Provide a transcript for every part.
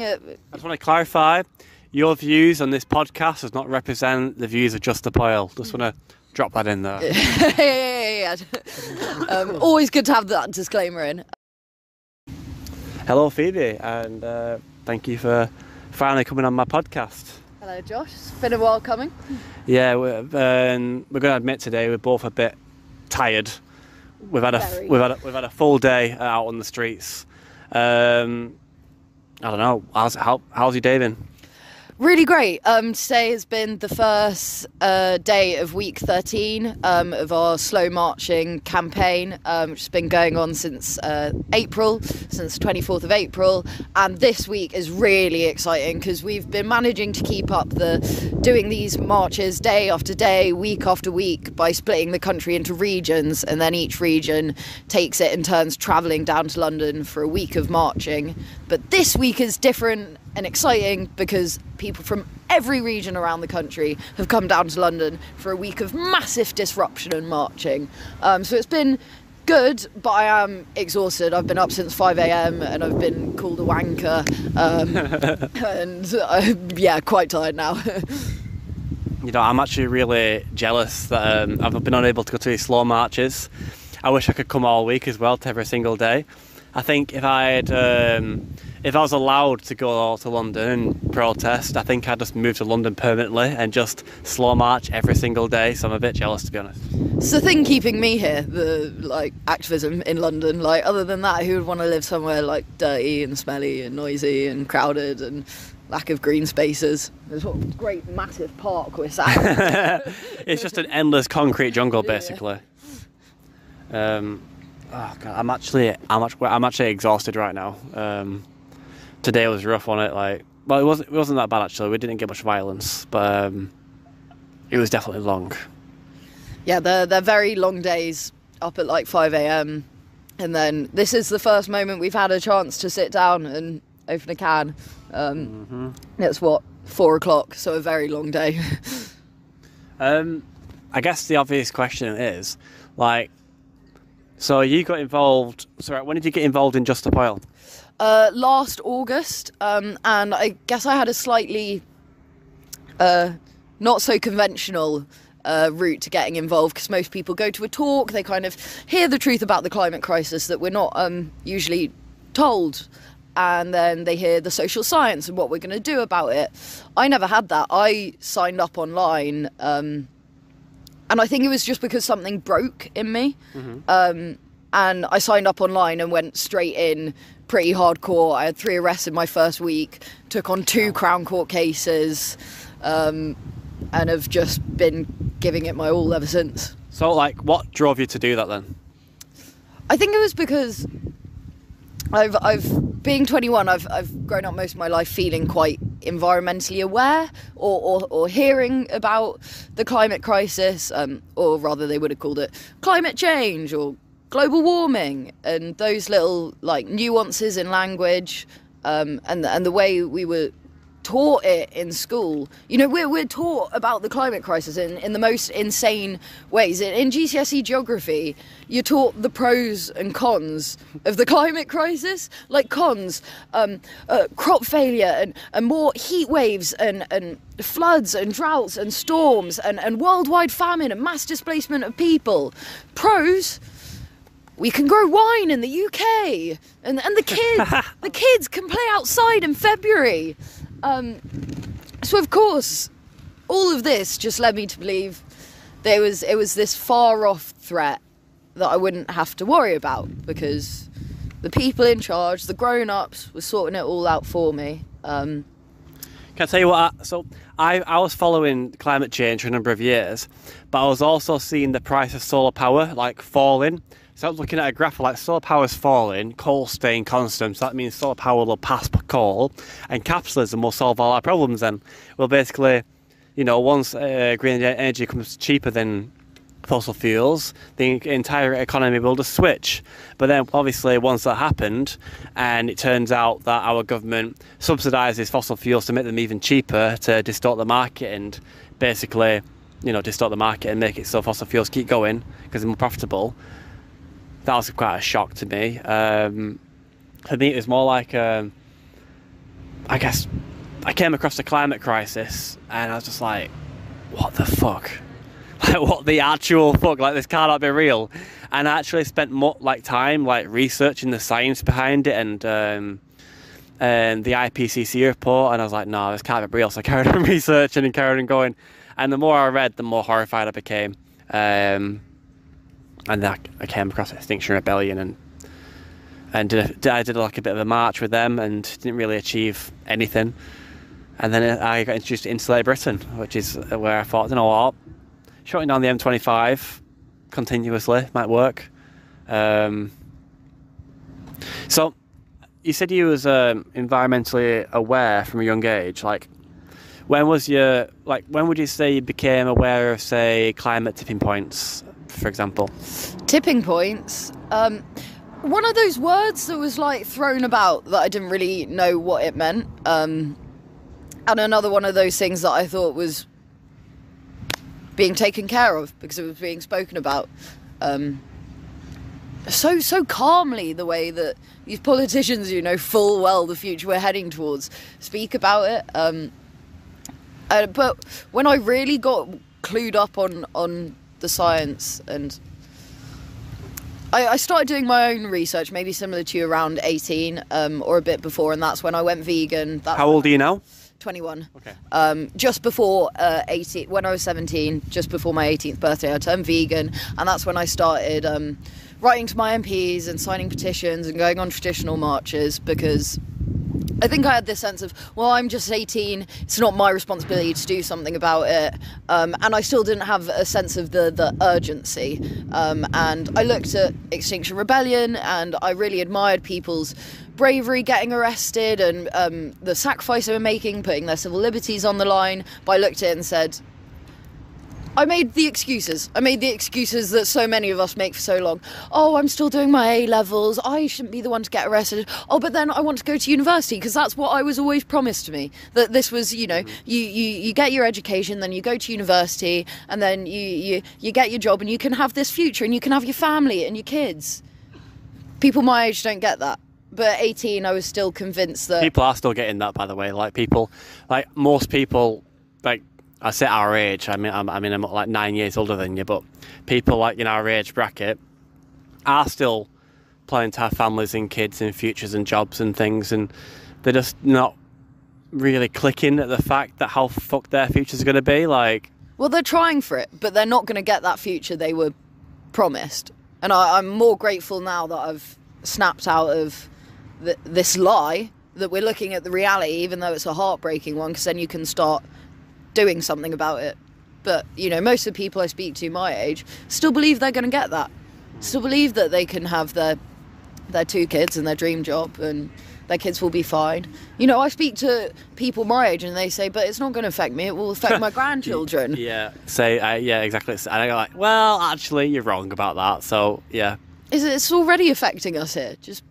I just want to clarify your views on this podcast does not represent the views of Just Stop Oil. Just want to drop that in there. yeah, yeah, yeah. um, always good to have that disclaimer in. Hello, Phoebe, and uh, thank you for finally coming on my podcast. Hello, Josh. It's been a while coming. Yeah, we're, um, we're going to admit today we're both a bit tired. We've had a we've had a, we've had a full day out on the streets. Um, I don't know. How's how, how's day been? Really great. Um, today has been the first uh, day of week 13 um, of our slow marching campaign, um, which has been going on since uh, April, since 24th of April. And this week is really exciting because we've been managing to keep up the doing these marches day after day, week after week by splitting the country into regions, and then each region takes it in turns travelling down to London for a week of marching. But this week is different and exciting because people from every region around the country have come down to London for a week of massive disruption and marching. Um, so it's been good, but I am exhausted. I've been up since 5 a.m. and I've been called a wanker. Um, and uh, yeah, quite tired now. you know, I'm actually really jealous that um, I've been unable to go to these slow marches. I wish I could come all week as well to every single day. I think if I had um, if I was allowed to go all to London and protest, I think I'd just move to London permanently and just slow march every single day. So I'm a bit jealous, to be honest. It's the thing keeping me here, the like activism in London. Like other than that, who would want to live somewhere like dirty and smelly and noisy and crowded and lack of green spaces? There's what great massive park we're sat. it's just an endless concrete jungle, basically. Yeah. Um, oh God, I'm actually I'm actually, I'm actually exhausted right now. Um, today was rough on it. Like, well, it wasn't it wasn't that bad actually. We didn't get much violence, but um, it was definitely long. Yeah, they're they're very long days up at like five a.m. And then this is the first moment we've had a chance to sit down and open a can. Um, mm-hmm. It's what four o'clock, so a very long day. um, I guess the obvious question is, like, so you got involved. Sorry, when did you get involved in Just Stop Oil? Uh, last August, um, and I guess I had a slightly uh, not so conventional uh, route to getting involved because most people go to a talk, they kind of hear the truth about the climate crisis that we're not um, usually told, and then they hear the social science and what we're going to do about it. I never had that. I signed up online. Um, and I think it was just because something broke in me. Mm-hmm. Um, and I signed up online and went straight in pretty hardcore. I had three arrests in my first week, took on two Crown Court cases, um, and have just been giving it my all ever since. So, like, what drove you to do that then? I think it was because I've, I've being 21, I've, I've grown up most of my life feeling quite environmentally aware or, or, or hearing about the climate crisis, um, or rather, they would have called it climate change or global warming and those little like nuances in language um, and and the way we were taught it in school. You know, we're, we're taught about the climate crisis in, in the most insane ways. In, in GCSE geography, you're taught the pros and cons of the climate crisis. Like cons, um, uh, crop failure and, and more heat waves and, and floods and droughts and storms and, and worldwide famine and mass displacement of people. Pros, we can grow wine in the UK, and and the kids the kids can play outside in February. Um, so of course, all of this just led me to believe there was it was this far off threat that I wouldn't have to worry about because the people in charge, the grown ups, were sorting it all out for me. Um, can I tell you what? I, so I, I was following climate change for a number of years, but I was also seeing the price of solar power like falling. So I was looking at a graph like solar power is falling, coal staying constant. So that means solar power will pass coal, and capitalism will solve all our problems. Then, well, basically, you know, once uh, green energy becomes cheaper than fossil fuels, the entire economy will just switch. But then, obviously, once that happened, and it turns out that our government subsidises fossil fuels to make them even cheaper to distort the market and basically, you know, distort the market and make it so fossil fuels keep going because they're more profitable that was quite a shock to me. Um, for me, it was more like um, I guess I came across the climate crisis, and I was just like, what the fuck? Like, what the actual fuck? Like, this cannot be real. And I actually spent more like time like researching the science behind it and um, and the IPCC report, and I was like, no, this can't be real. So I carried on researching and carried on going. And the more I read, the more horrified I became. Um, and then I came across Extinction Rebellion and and did a, I did like a bit of a march with them and didn't really achieve anything. And then I got introduced to Insulate Britain, which is where I thought, you know what, shutting down the M25 continuously might work. Um, so you said you was um, environmentally aware from a young age. Like, when was your like? When would you say you became aware of, say, climate tipping points, for example? Tipping points. Um, one of those words that was like thrown about that I didn't really know what it meant. Um, and another one of those things that I thought was being taken care of because it was being spoken about. Um, so so calmly the way that these politicians, you know, full well the future we're heading towards, speak about it. Um, uh, but when I really got clued up on on the science and I, I, started doing my own research, maybe similar to you, around 18 um, or a bit before, and that's when I went vegan. That's How old are you now? 21. Okay. Um, just before uh, 18, when I was 17, just before my 18th birthday, I turned vegan, and that's when I started um, writing to my MPs and signing petitions and going on traditional marches because I think I had this sense of, well, I'm just 18. It's not my responsibility to do something about it, um, and I still didn't have a sense of the the urgency. Um, and I looked at Extinction Rebellion, and I really admired people's bravery getting arrested and um, the sacrifice they were making, putting their civil liberties on the line. But I looked at it and said, I made the excuses. I made the excuses that so many of us make for so long. Oh, I'm still doing my A levels. I shouldn't be the one to get arrested. Oh, but then I want to go to university because that's what I was always promised to me. That this was, you know, mm-hmm. you, you, you get your education, then you go to university, and then you, you, you get your job, and you can have this future, and you can have your family and your kids. People my age don't get that. But at 18, I was still convinced that. People are still getting that, by the way. Like, people, like, most people, like, I say our age. I mean, I'm, I mean, I'm like nine years older than you, but people like in our age bracket are still planning to have families and kids and futures and jobs and things, and they're just not really clicking at the fact that how fucked their futures going to be. Like, well, they're trying for it, but they're not going to get that future they were promised. And I, am more grateful now that I've snapped out of th- this lie that we're looking at the reality, even though it's a heartbreaking one, because then you can start doing something about it. But, you know, most of the people I speak to my age still believe they're going to get that. Still believe that they can have their their two kids and their dream job and their kids will be fine. You know, I speak to people my age and they say, but it's not going to affect me. It will affect my grandchildren. yeah. Say, uh, yeah, exactly. And I go like, well, actually, you're wrong about that. So, yeah. It's already affecting us here. Just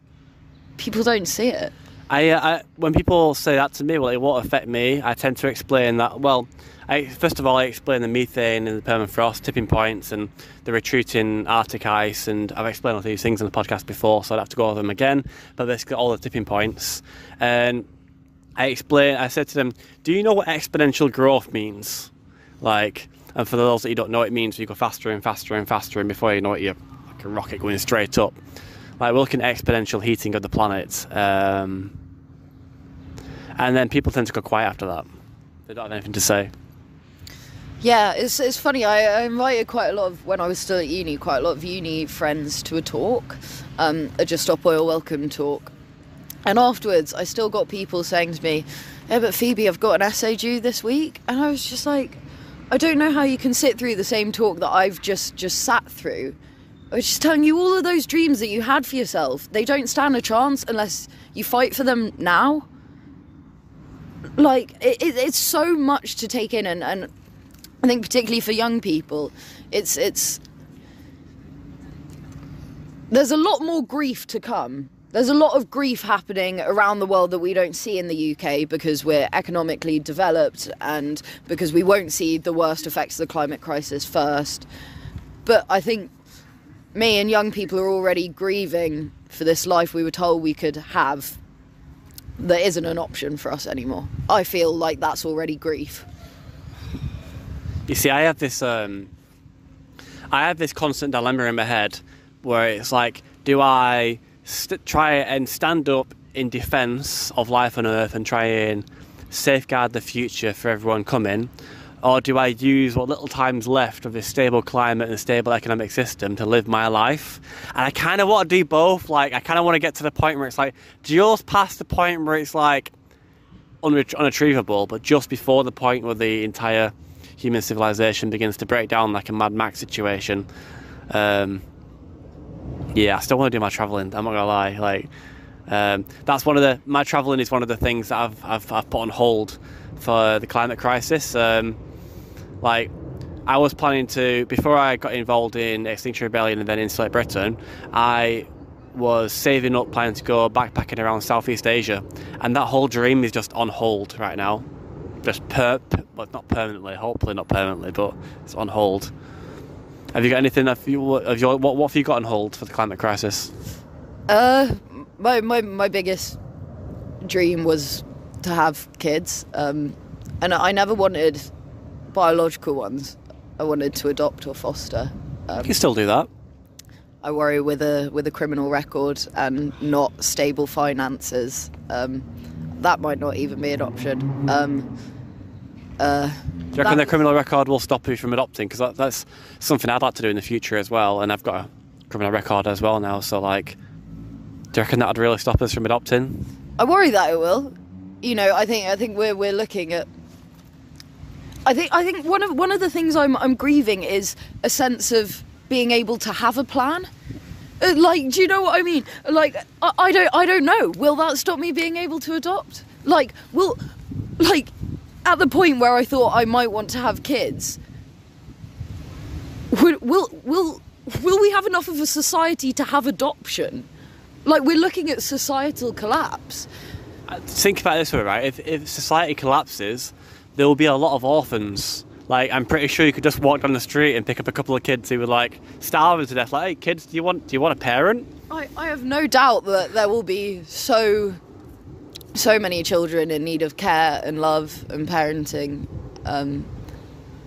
people don't see it. I, uh, I, when people say that to me, well, it won't affect me. I tend to explain that. Well, I, first of all, I explain the methane and the permafrost tipping points and the retreating Arctic ice, and I've explained all these things on the podcast before, so I'd have to go over them again. But basically, all the tipping points, and I explain. I said to them, "Do you know what exponential growth means?" Like, and for those that you don't know, it means you go faster and faster and faster, and before you know it, you're like a rocket going straight up. Like we're looking at exponential heating of the planet. Um, and then people tend to go quiet after that. They don't have anything to say. Yeah, it's it's funny. I, I, invited quite a lot of when I was still at uni, quite a lot of uni friends to a talk, um, a Just Stop Oil Welcome talk, and afterwards, I still got people saying to me, "Yeah, but Phoebe, I've got an essay due this week," and I was just like, "I don't know how you can sit through the same talk that I've just just sat through." I was just telling you all of those dreams that you had for yourself. They don't stand a chance unless you fight for them now like it, it's so much to take in and, and I think particularly for young people it's it's there's a lot more grief to come. There's a lot of grief happening around the world that we don't see in the UK because we're economically developed and because we won't see the worst effects of the climate crisis first. But I think me and young people are already grieving for this life we were told we could have that isn't an option for us anymore. I feel like that's already grief. You see, I have this, um, I have this constant dilemma in my head where it's like, do I st- try and stand up in defence of life on Earth and try and safeguard the future for everyone coming? Or do I use what little time's left of this stable climate and stable economic system to live my life? And I kind of want to do both. Like, I kind of want to get to the point where it's like just past the point where it's like unret- unachievable, but just before the point where the entire human civilization begins to break down like a Mad Max situation. Um, yeah, I still want to do my traveling. I'm not gonna lie. Like, um, that's one of the my traveling is one of the things that I've I've, I've put on hold for the climate crisis. Um, like, I was planning to before I got involved in Extinction Rebellion and then Insulate Britain, I was saving up planning to go backpacking around Southeast Asia, and that whole dream is just on hold right now. Just per, per well, not permanently, hopefully not permanently, but it's on hold. Have you got anything? Have you, have you, what, what have you got on hold for the climate crisis? Uh, my my my biggest dream was to have kids, um, and I never wanted biological ones. I wanted to adopt or foster. Um, you still do that. I worry with a with a criminal record and not stable finances. Um, that might not even be an option. Um, uh, do you reckon the criminal record will stop you from adopting? Because that, that's something I'd like to do in the future as well, and I've got a criminal record as well now. So, like, do you reckon that would really stop us from adopting? I worry that it will. You know, I think I think we're we're looking at. I think I think one of one of the things I'm I'm grieving is a sense of being able to have a plan. Uh, like, do you know what I mean? Like, I, I don't I don't know. Will that stop me being able to adopt? Like, will like at the point where I thought I might want to have kids, will will will will we have enough of a society to have adoption? Like we're looking at societal collapse. Uh, think about this way, right? If, if society collapses, there will be a lot of orphans. Like I'm pretty sure you could just walk down the street and pick up a couple of kids who were like starving to death. Like, hey, kids, do you want do you want a parent? I, I have no doubt that there will be so so many children in need of care and love and parenting um,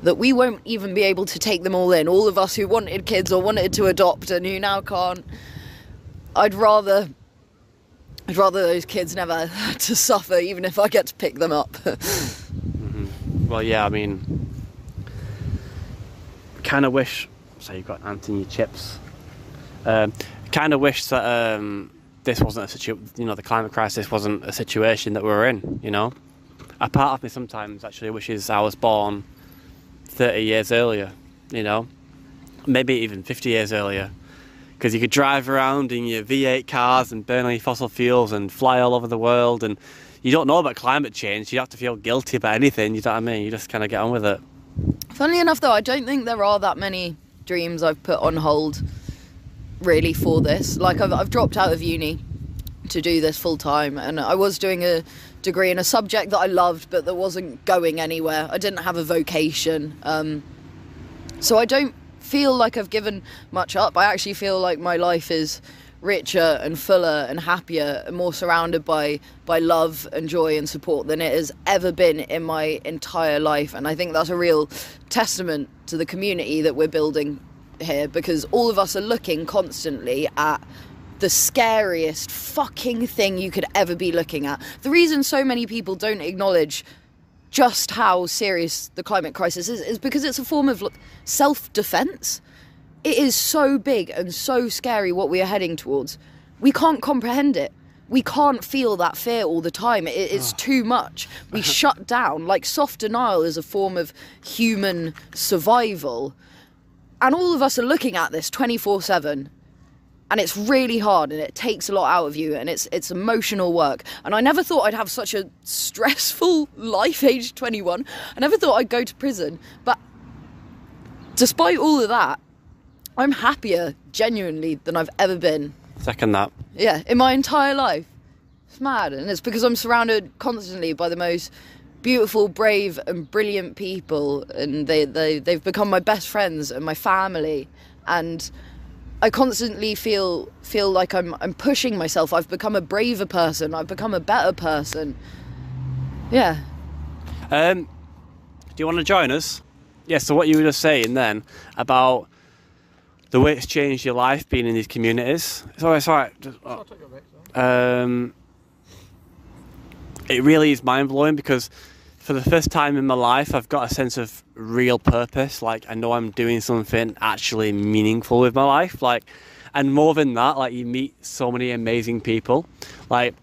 that we won't even be able to take them all in. All of us who wanted kids or wanted to adopt and who now can't. I'd rather. I'd rather those kids never had to suffer, even if I get to pick them up. Well, yeah, I mean, kind of wish. So you've got Anthony Chips. Um, kind of wish that um, this wasn't a situation, you know, the climate crisis wasn't a situation that we are in, you know. A part of me sometimes actually wishes I was born 30 years earlier, you know, maybe even 50 years earlier. Because you could drive around in your V8 cars and burn any fossil fuels and fly all over the world, and you don't know about climate change. You don't have to feel guilty about anything. You know what I mean? You just kind of get on with it. Funnily enough, though, I don't think there are that many dreams I've put on hold really for this. Like I've, I've dropped out of uni to do this full time, and I was doing a degree in a subject that I loved, but that wasn't going anywhere. I didn't have a vocation, um, so I don't feel like I've given much up. I actually feel like my life is richer and fuller and happier and more surrounded by by love and joy and support than it has ever been in my entire life and I think that's a real testament to the community that we're building here because all of us are looking constantly at the scariest fucking thing you could ever be looking at. The reason so many people don't acknowledge just how serious the climate crisis is is because it's a form of self defense. It is so big and so scary what we are heading towards. We can't comprehend it. We can't feel that fear all the time. It, it's oh. too much. We shut down. Like soft denial is a form of human survival and all of us are looking at this 24 7 and it's really hard and it takes a lot out of you and it's it's emotional work and i never thought i'd have such a stressful life age 21 i never thought i'd go to prison but despite all of that i'm happier genuinely than i've ever been second that yeah in my entire life it's mad and it's because i'm surrounded constantly by the most beautiful, brave, and brilliant people, and they, they they've become my best friends and my family, and I constantly feel feel like I'm I'm pushing myself. I've become a braver person. I've become a better person. Yeah. Um, do you want to join us? Yeah. So what you were just saying then about the way it's changed your life being in these communities. It's alright. It's alright. Just, oh. Um, it really is mind blowing because for the first time in my life, I've got a sense of real purpose. Like I know I'm doing something actually meaningful with my life. Like, and more than that, like you meet so many amazing people. Like,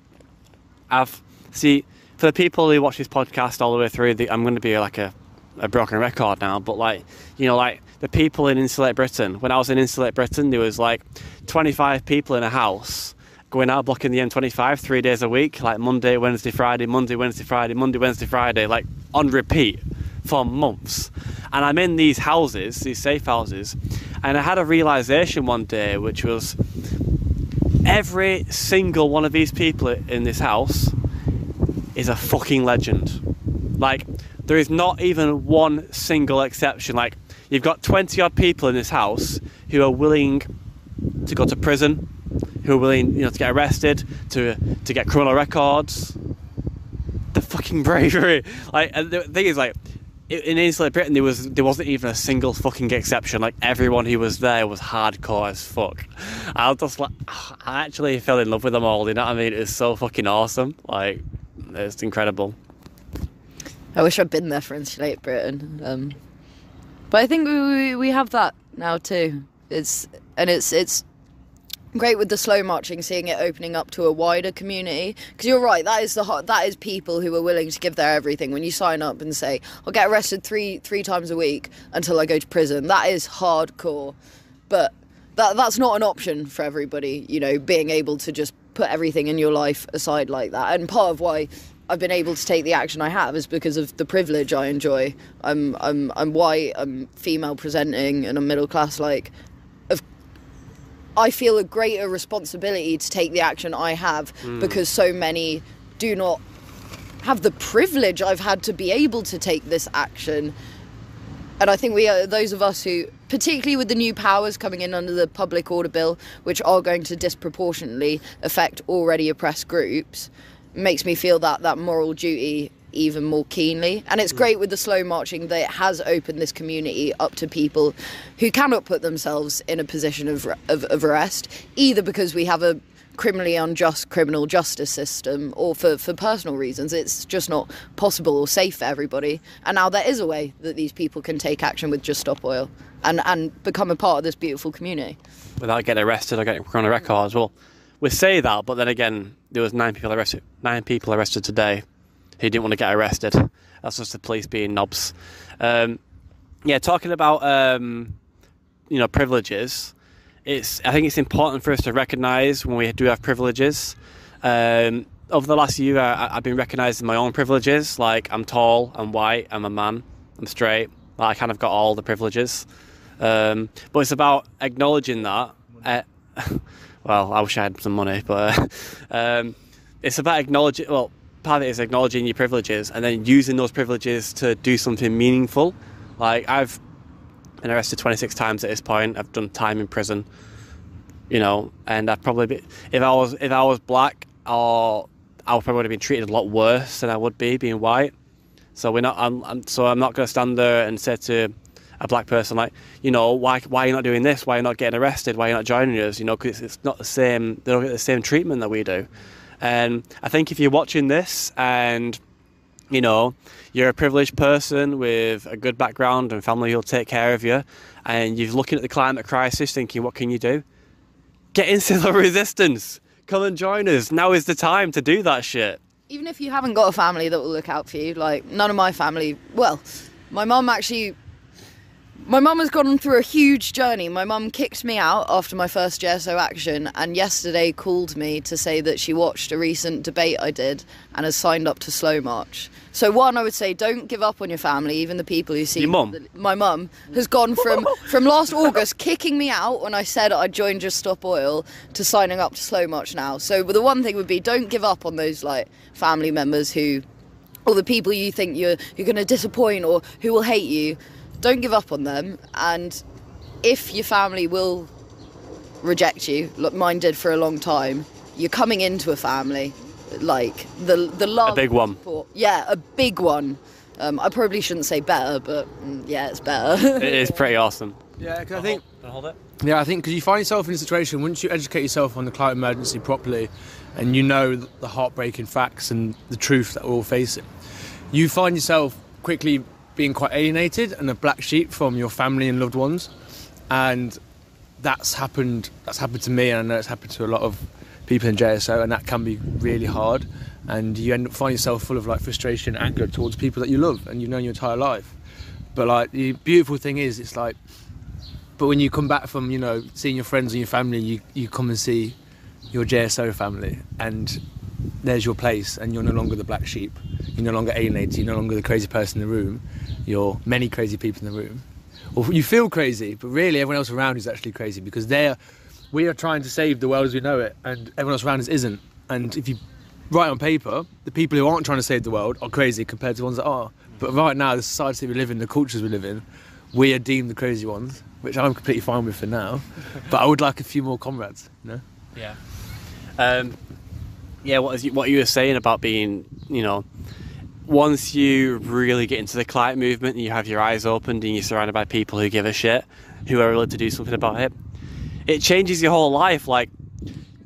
I've see for the people who watch this podcast all the way through, the, I'm going to be like a, a broken record now. But like, you know, like the people in Insulate Britain. When I was in Insulate Britain, there was like 25 people in a house going out blocking the M25 three days a week, like Monday, Wednesday, Friday, Monday, Wednesday, Friday, Monday, Wednesday, Friday, like on repeat for months. And I'm in these houses, these safe houses, and I had a realization one day, which was every single one of these people in this house is a fucking legend. Like, there is not even one single exception. Like, you've got 20 odd people in this house who are willing to go to prison, who are willing, you know, to get arrested, to to get criminal records. The fucking bravery. Like the thing is, like in Insulate Britain, there was there wasn't even a single fucking exception. Like everyone who was there was hardcore as fuck. I just like, I actually fell in love with them all. You know what I mean? It's so fucking awesome. Like it's incredible. I wish I'd been there for Insulate Britain. Um, but I think we, we have that now too. It's and it's it's great with the slow marching seeing it opening up to a wider community. Because you're right that is the hot, that is people who are willing to give their everything. When you sign up and say I'll get arrested 3 3 times a week until I go to prison that is hardcore. But that that's not an option for everybody you know being able to just put everything in your life aside like that. And part of why I've been able to take the action I have is because of the privilege I enjoy. I'm I'm I'm white, I'm female presenting and I'm middle class like I feel a greater responsibility to take the action I have mm. because so many do not have the privilege I've had to be able to take this action. And I think we are those of us who, particularly with the new powers coming in under the public order bill, which are going to disproportionately affect already oppressed groups, makes me feel that that moral duty even more keenly. And it's hmm. great with the slow marching that it has opened this community up to people who cannot put themselves in a position of, of, of arrest, either because we have a criminally unjust criminal justice system or for, for personal reasons. It's just not possible or safe for everybody. And now there is a way that these people can take action with Just Stop Oil and, and become a part of this beautiful community. Without getting arrested or getting a criminal records. Well, we say that, but then again, there was nine people arrested. Nine people arrested today who didn't want to get arrested. That's just the police being knobs. Um, yeah, talking about um, you know privileges. It's I think it's important for us to recognise when we do have privileges. Um, over the last year, I, have been recognising my own privileges. Like I'm tall, I'm white, I'm a man, I'm straight. Like, I kind of got all the privileges. Um, but it's about acknowledging that. Uh, well, I wish I had some money, but uh, um, it's about acknowledging. Well, part of it is acknowledging your privileges and then using those privileges to do something meaningful. Like I've been arrested 26 times at this point. I've done time in prison, you know, and I'd probably be if I was if I was black or I would probably have been treated a lot worse than I would be being white. So we're not. I'm, I'm so I'm not going to stand there and say to a black person like, you know, why why are you not doing this? Why are you not getting arrested? Why are you not joining us? You know, because it's, not the same. They don't get the same treatment that we do. And I think if you're watching this and you know, you're a privileged person with a good background and family who'll take care of you, and you're looking at the climate crisis thinking, what can you do? Get into the resistance. Come and join us. Now is the time to do that shit. Even if you haven't got a family that will look out for you, like none of my family, well, my mum actually my mum has gone through a huge journey. My mum kicked me out after my first JSO action and yesterday called me to say that she watched a recent debate I did and has signed up to Slow March. So one, I would say, don't give up on your family, even the people who see. Your mum. My mum has gone from from last August kicking me out when I said I'd join Just Stop Oil to signing up to Slow March now. So the one thing would be, don't give up on those like family members who, or the people you think you're you're going to disappoint or who will hate you don't give up on them. And if your family will reject you. Look, mine did for a long time. You're coming into a family, like the the love. A big one. support- Yeah, a big one. Um, I probably shouldn't say better, but mm, yeah, it's better. It is pretty awesome. Yeah, 'cause I think hold it. Yeah, I think because you find yourself in a situation once you educate yourself on the climate emergency properly, and you know the heartbreaking facts and the truth that we're all facing, you find yourself quickly being quite alienated and a black sheep from your family and loved ones, and that's happened. That's happened to me, and I know it's happened to a lot of people in JSO, and that can be really hard. And you end up finding yourself full of like frustration, anger towards people that you love and you've known your entire life. But like the beautiful thing is, it's like but when you come back from you know seeing your friends and your family you, you come and see your JSO family and there's your place and you're no longer the black sheep you're no longer alienated you're no longer the crazy person in the room you're many crazy people in the room or you feel crazy but really everyone else around is actually crazy because they're we are trying to save the world as we know it and everyone else around us isn't and if you write on paper the people who aren't trying to save the world are crazy compared to the ones that are but right now the society we live in the cultures we live in we are deemed the crazy ones, which I'm completely fine with for now. but I would like a few more comrades, you know? Yeah. Um, yeah, what, is, what you were saying about being, you know, once you really get into the climate movement and you have your eyes opened and you're surrounded by people who give a shit, who are willing to do something about it, it changes your whole life. Like,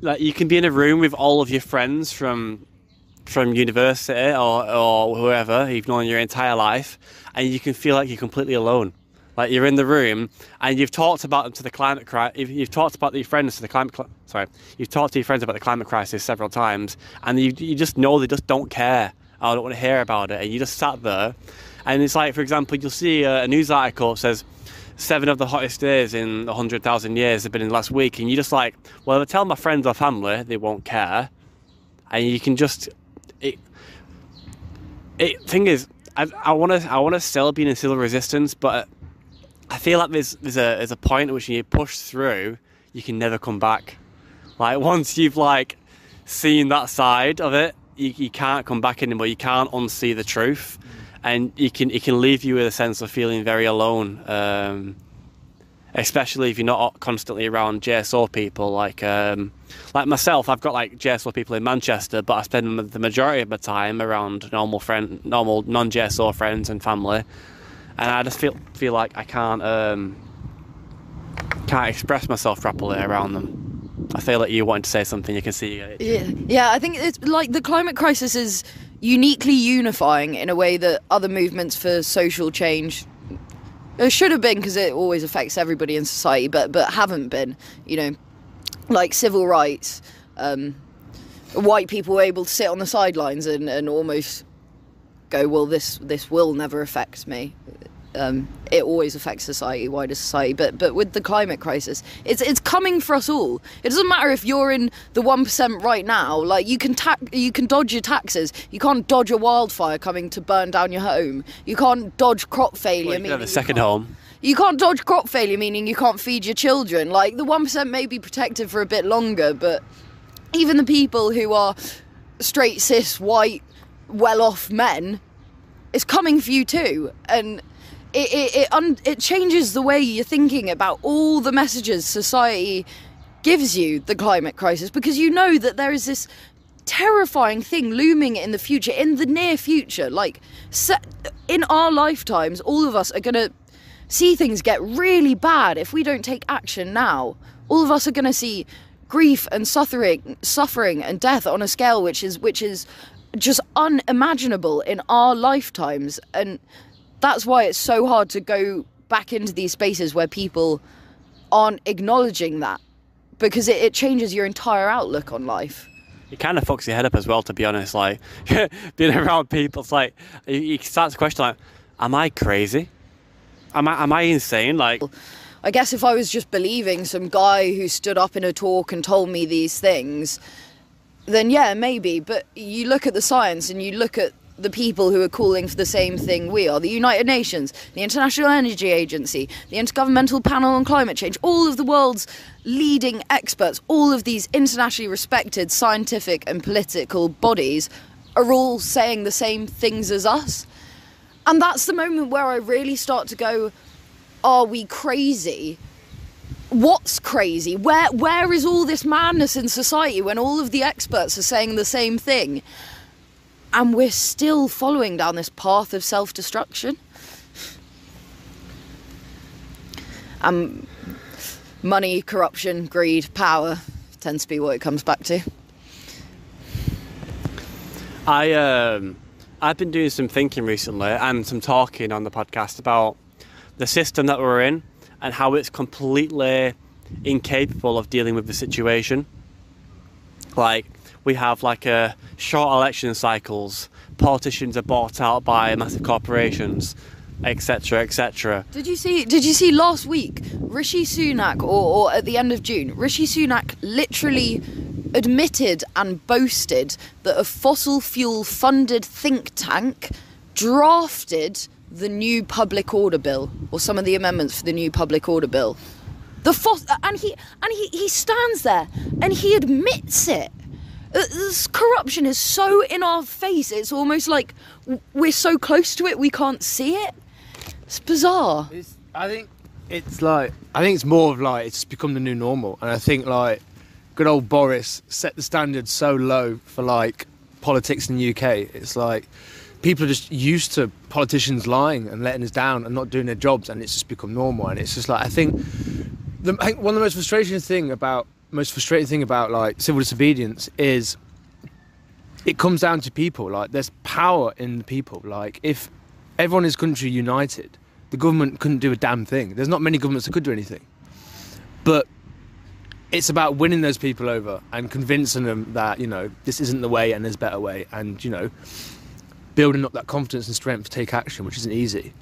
like you can be in a room with all of your friends from from university or, or whoever you've known your entire life, and you can feel like you're completely alone. Like you're in the room and you've talked about them to the climate crisis. You've talked about your friends to the climate. Cl- sorry, you've talked to your friends about the climate crisis several times, and you you just know they just don't care. I don't want to hear about it, and you just sat there, and it's like, for example, you'll see a, a news article that says seven of the hottest days in 100,000 years have been in the last week, and you're just like, well, if I tell my friends or family, they won't care, and you can just it. It thing is, I I want to I want to still be in civil resistance, but I feel like there's there's a there's a point at which you push through, you can never come back. Like once you've like seen that side of it, you, you can't come back anymore. You can't unsee the truth, and you can it can leave you with a sense of feeling very alone. Um, especially if you're not constantly around JSO people like um, like myself. I've got like JSO people in Manchester, but I spend the majority of my time around normal friend, normal non JSO friends and family, and I just feel feel like I can't um, can't express myself properly around them. I feel like you wanted to say something. You can see it. Yeah, yeah. I think it's like the climate crisis is uniquely unifying in a way that other movements for social change uh, should have been because it always affects everybody in society, but but haven't been. You know, like civil rights. Um, white people were able to sit on the sidelines and, and almost go, well, this this will never affect me. Um, it always affects society, wider society. But but with the climate crisis, it's it's coming for us all. It doesn't matter if you're in the one percent right now. Like you can ta- you can dodge your taxes. You can't dodge a wildfire coming to burn down your home. You can't dodge crop failure. Well, you have a second can't- home. you can't dodge crop failure, meaning you can't feed your children. Like the one percent may be protected for a bit longer, but even the people who are straight, cis, white, well-off men, it's coming for you too, and it it it, un- it changes the way you're thinking about all the messages society gives you the climate crisis because you know that there is this terrifying thing looming in the future in the near future like in our lifetimes all of us are going to see things get really bad if we don't take action now. All of us are going to see grief and suffering, suffering and death on a scale which is which is just unimaginable in our lifetimes, and that's why it's so hard to go back into these spaces where people aren't acknowledging that because it, it changes your entire outlook on life. It kind of fucks your head up as well, to be honest. Like being around people, it's like you, you start to question, like, am I crazy? Am I am I insane? Like, I guess if I was just believing some guy who stood up in a talk and told me these things, then yeah, maybe. But you look at the science and you look at the people who are calling for the same thing we are the United Nations, the International Energy Agency, the Intergovernmental Panel on Climate Change, all of the world's leading experts, all of these internationally respected scientific and political bodies are all saying the same things as us. And that's the moment where I really start to go, are we crazy? what's crazy? Where where is all this madness in society when all of the experts are saying the same thing? And we're still following down this path of self-destruction. Um, money, corruption, greed, power tends to be what it comes back to. I um, I've been doing some thinking recently and some talking on the podcast about the system that we're in and how it's completely incapable of dealing with the situation. Like we have like a short election cycles, politicians are bought out by massive corporations, etc., etc. Did you see? Did you see last week Rishi Sunak, or, or at the end of June, Rishi Sunak literally admitted and boasted that a fossil fuel funded think tank drafted the new public order bill or some of the amendments for the new public order bill. The fos- and he and he, he stands there and he admits it. Uh, This corruption is so in our face. It's almost like we're so close to it we can't see it. It's bizarre. It's, I think it's like I think it's more of like it's become the new normal, and I think like good old Boris set the standard so low for like politics in the UK. It's like people are just used to politicians lying and letting us down and not doing their jobs, and it's just become normal. And it's just like I think I think one of the most frustrating thing about most frustrating thing about like civil disobedience is it comes down to people. Like there's power in the people. Like if everyone in this country united, the government couldn't do a damn thing. There's not many governments that could do anything. But it's about winning those people over and convincing them that, you know, this isn't the way and there's a better way and, you know, building up that confidence and strength to take action, which isn't easy.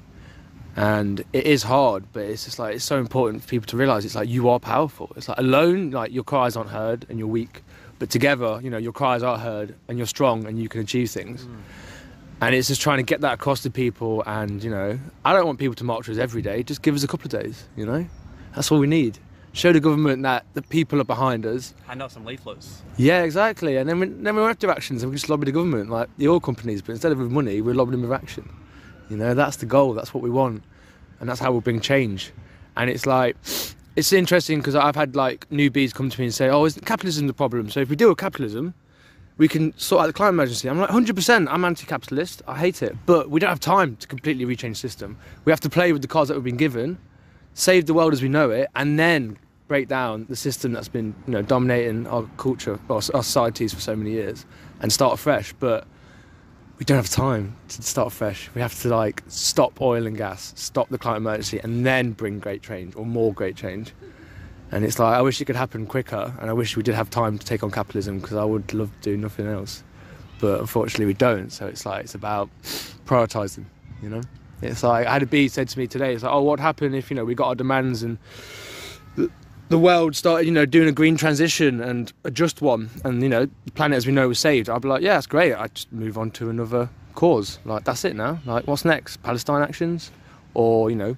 And it is hard, but it's just like it's so important for people to realise it's like you are powerful. It's like alone, like your cries aren't heard and you're weak. But together, you know, your cries are heard and you're strong and you can achieve things. Mm. And it's just trying to get that across to people and you know i don't want people to march with us every day. Just give us a couple of days you know? That's all we need. Show the government that the people are behind us. Hand out some leaflets. yeah exactly. And then we, then we won't have to do actions and we just lobby the government like the oil companies but instead of with money we're lobbying them with action you know that's the goal that's what we want and that's how we'll bring change and it's like it's interesting because i've had like newbies come to me and say oh isn't capitalism the problem so if we deal with capitalism we can sort out the climate emergency. I'm like, 100%, I'm anti capitalist, I hate it. But we don't have time to completely rechange the system. We have to play with the cards that we've been given, save the world as we know it, and then break down the system that's been you know, dominating our culture, our, our societies for so many years, and start afresh. But we don't have time to start fresh. We have to like stop oil and gas, stop the climate emergency, and then bring great change or more great change. And it's like I wish it could happen quicker, and I wish we did have time to take on capitalism because I would love to do nothing else. But unfortunately, we don't. So it's like it's about prioritising. You know, it's like I had a bee said to me today. It's like, oh, what happened if you know we got our demands and the, world started, you know, doing a green transition and a just one, and you know, the planet as we know was saved. I'd be like, yeah, that's great. I'd just move on to another cause. Like that's it now. Like what's next? Palestine actions, or you know,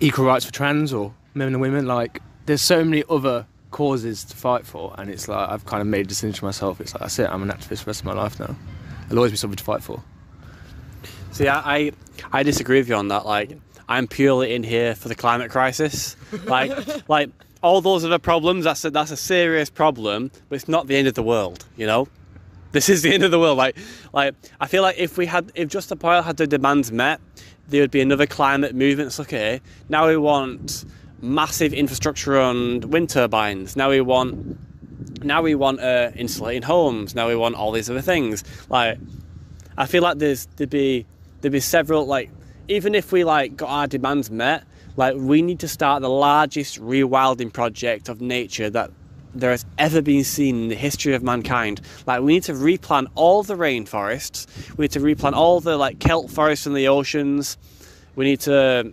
equal rights for trans or men and women. Like there's so many other causes to fight for, and it's like I've kind of made a decision for myself. It's like that's it. I'm an activist for the rest of my life now. There'll always be something to fight for. See, I, I I disagree with you on that. Like, I'm purely in here for the climate crisis. Like, like all those other problems. That's a, that's a serious problem, but it's not the end of the world. You know, this is the end of the world. Like, like I feel like if we had, if Just Stop Oil had the demands met, there would be another climate movement. It's okay. Now we want massive infrastructure on wind turbines. Now we want, now we want uh, insulating homes. Now we want all these other things. Like, I feel like there's there'd be there'd be several like even if we like got our demands met, like we need to start the largest rewilding project of nature that there has ever been seen in the history of mankind. Like we need to replant all the rainforests. We need to replant all the like kelp forests in the oceans. We need to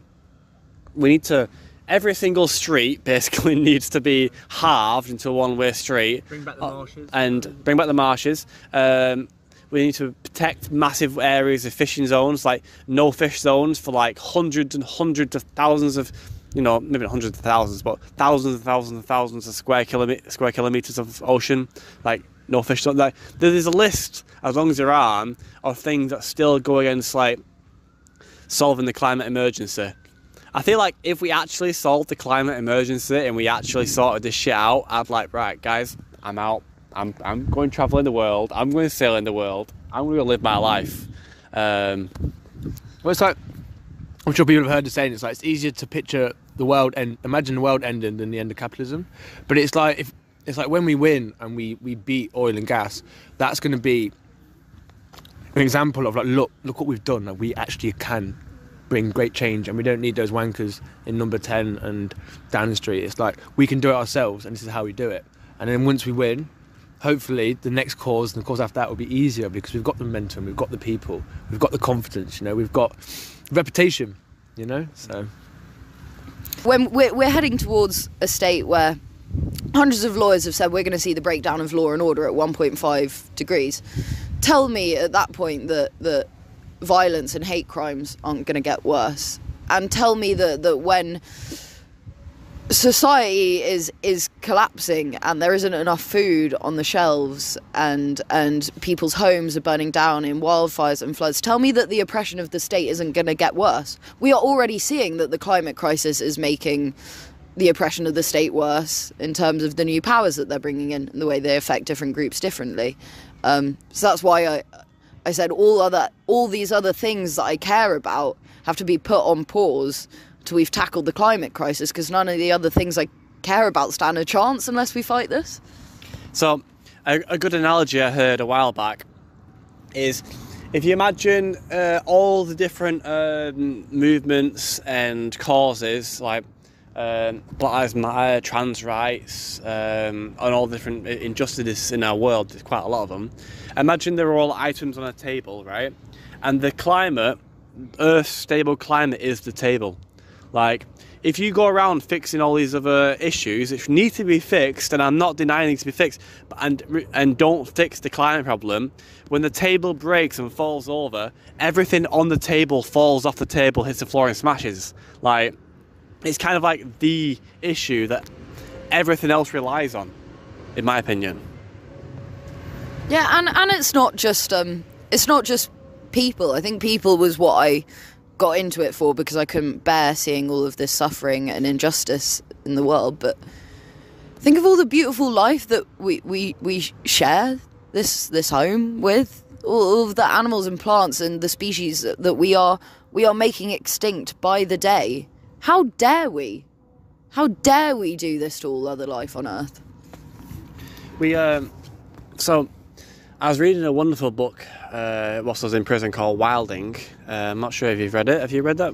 we need to every single street basically needs to be halved into a one-way street. Bring back the Uh, marshes. and bring back the marshes. Um, we need to protect massive areas of fishing zones, like no fish zones, for like hundreds and hundreds of thousands of, you know, maybe not hundreds of thousands, but thousands and thousands and thousands of square kilomet- square kilometers of ocean, like no fish zone. Like there's a list, as long as there are, of things that still go against like solving the climate emergency. I feel like if we actually solved the climate emergency and we actually sorted this shit out, I'd like, right, guys, I'm out. I'm, I'm going traveling the world. I'm going sailing the world. I'm going to live my life. Um, Well, it's like I'm sure people have heard the saying. It's like it's easier to picture the world and imagine the world ending than the end of capitalism. But it's like if it's like when we win and we we beat oil and gas, that's going to be an example of like look look what we've done. Like we actually can bring great change, and we don't need those wankers in number ten and Downing Street. It's like we can do it ourselves, and this is how we do it. And then once we win, hopefully the next cause and the cause after that will be easier because we've got the momentum, we've got the people, we've got the confidence, you know, we've got reputation, you know. So when we're, we're heading towards a state where hundreds of lawyers have said we're going to see the breakdown of law and order at 1.5 degrees tell me at that point that that violence and hate crimes aren't going to get worse and tell me that that when society is is collapsing and there isn't enough food on the shelves and and people's homes are burning down in wildfires and floods. Tell me that the oppression of the state isn't going to get worse. We are already seeing that the climate crisis is making the oppression of the state worse in terms of the new powers that they're bringing in and the way they affect different groups differently. Um, so that's why I I said all other all these other things that I care about have to be put on pause we've tackled the climate crisis because none of the other things I care about stand a chance unless we fight this. So, a, a good analogy I heard a while back is if you imagine uh, all the different um, movements and causes, like um, Black Lives Matter, trans rights, um, and all the different injustices in our world, there's quite a lot of them. Imagine they're all items on a table, right? And the climate, Earth's stable climate, is the table. Like, if you go around fixing all these other issues which need to be fixed, and I'm not denying it to be fixed, and and don't fix the climate problem, when the table breaks and falls over, everything on the table falls off the table, hits the floor, and smashes. Like, it's kind of like the issue that everything else relies on, in my opinion. Yeah, and and it's not just um, it's not just people. I think people was what I got into it for because I couldn't bear seeing all of this suffering and injustice in the world. But think of all the beautiful life that we we, we share this this home with. All of the animals and plants and the species that we are we are making extinct by the day. How dare we? How dare we do this to all other life on Earth? We um, so I was reading a wonderful book uh, whilst I was in prison called Wilding. Uh, I'm not sure if you've read it. Have you read that?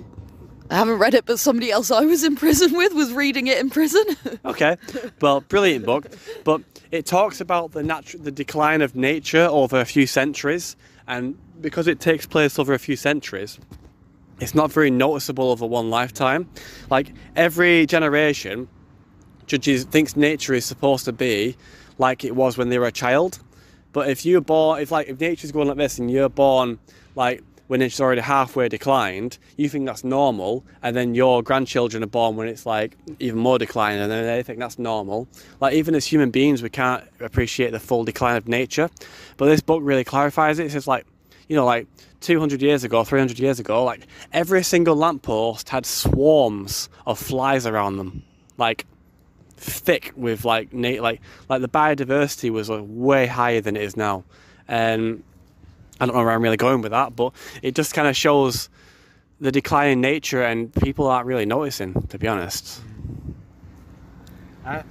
I haven't read it, but somebody else I was in prison with was reading it in prison. Okay, well, brilliant book, but it talks about the natu- the decline of nature over a few centuries, and because it takes place over a few centuries, it's not very noticeable over one lifetime. Like every generation judges thinks nature is supposed to be like it was when they were a child. But if you're born, if like if nature's going like this and you're born like when it's already halfway declined, you think that's normal, and then your grandchildren are born when it's like even more declined, and then they think that's normal. Like even as human beings, we can't appreciate the full decline of nature. But this book really clarifies it. It says like, you know, like 200 years ago, 300 years ago, like every single lamppost had swarms of flies around them, like thick with like na- like like the biodiversity was like, way higher than it is now, and I don't know where I'm really going with that, but it just kind of shows the decline in nature, and people aren't really noticing, to be honest. I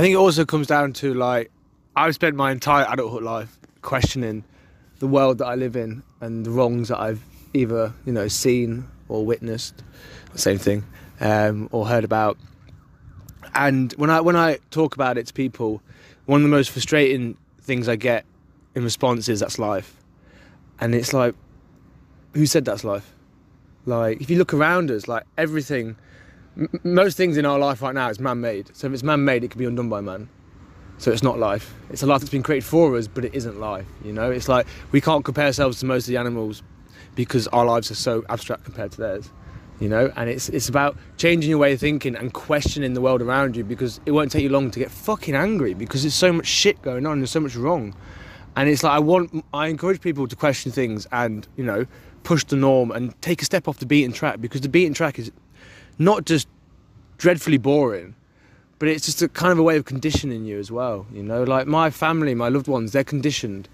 think it also comes down to like I've spent my entire adulthood life questioning the world that I live in and the wrongs that I've either you know seen or witnessed, same thing, um, or heard about. And when I when I talk about it to people, one of the most frustrating things I get in response is that's life, and it's like, who said that's life? Like if you look around us, like everything m- most things in our life right now is man-made. So if it's man-made, it can be undone by man. So it's not life. It's a life that's been created for us, but it isn't life. You know, it's like we can't compare ourselves to most of the animals because our lives are so abstract compared to theirs. You know, and it's it's about changing your way of thinking and questioning the world around you because it won't take you long to get fucking angry because there's so much shit going on, and there's so much wrong, And it's like I want, I encourage people to question things and you know push the norm and take a step off the beaten track because the beaten track is not just dreadfully boring, but it's just a kind of a way of conditioning you as well. You know, like my family, my loved ones, they're conditioned,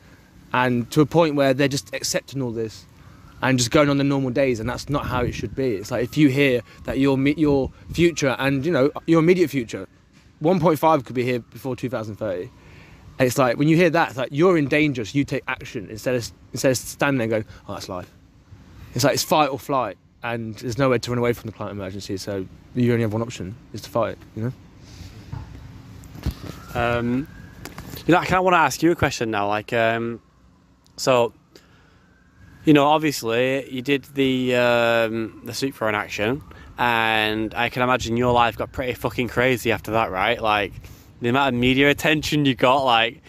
and to a point where they're just accepting all this and just going on the normal days, and that's not how it should be. It's like if you hear that your your future and you know your immediate future, 1.5 could be here before 2030. And it's like when you hear that, it's like you're in danger, so you take action instead of instead of standing there and going, "Oh, that's life." It's like it's fight or flight, and there's nowhere to run away from the climate emergency. So you only have one option: is to fight. You know. Um, you know, I kind of want to ask you a question now. Like, um, so, you know, obviously you did the um, the Soup for an action, and I can imagine your life got pretty fucking crazy after that, right? Like, the amount of media attention you got. Like,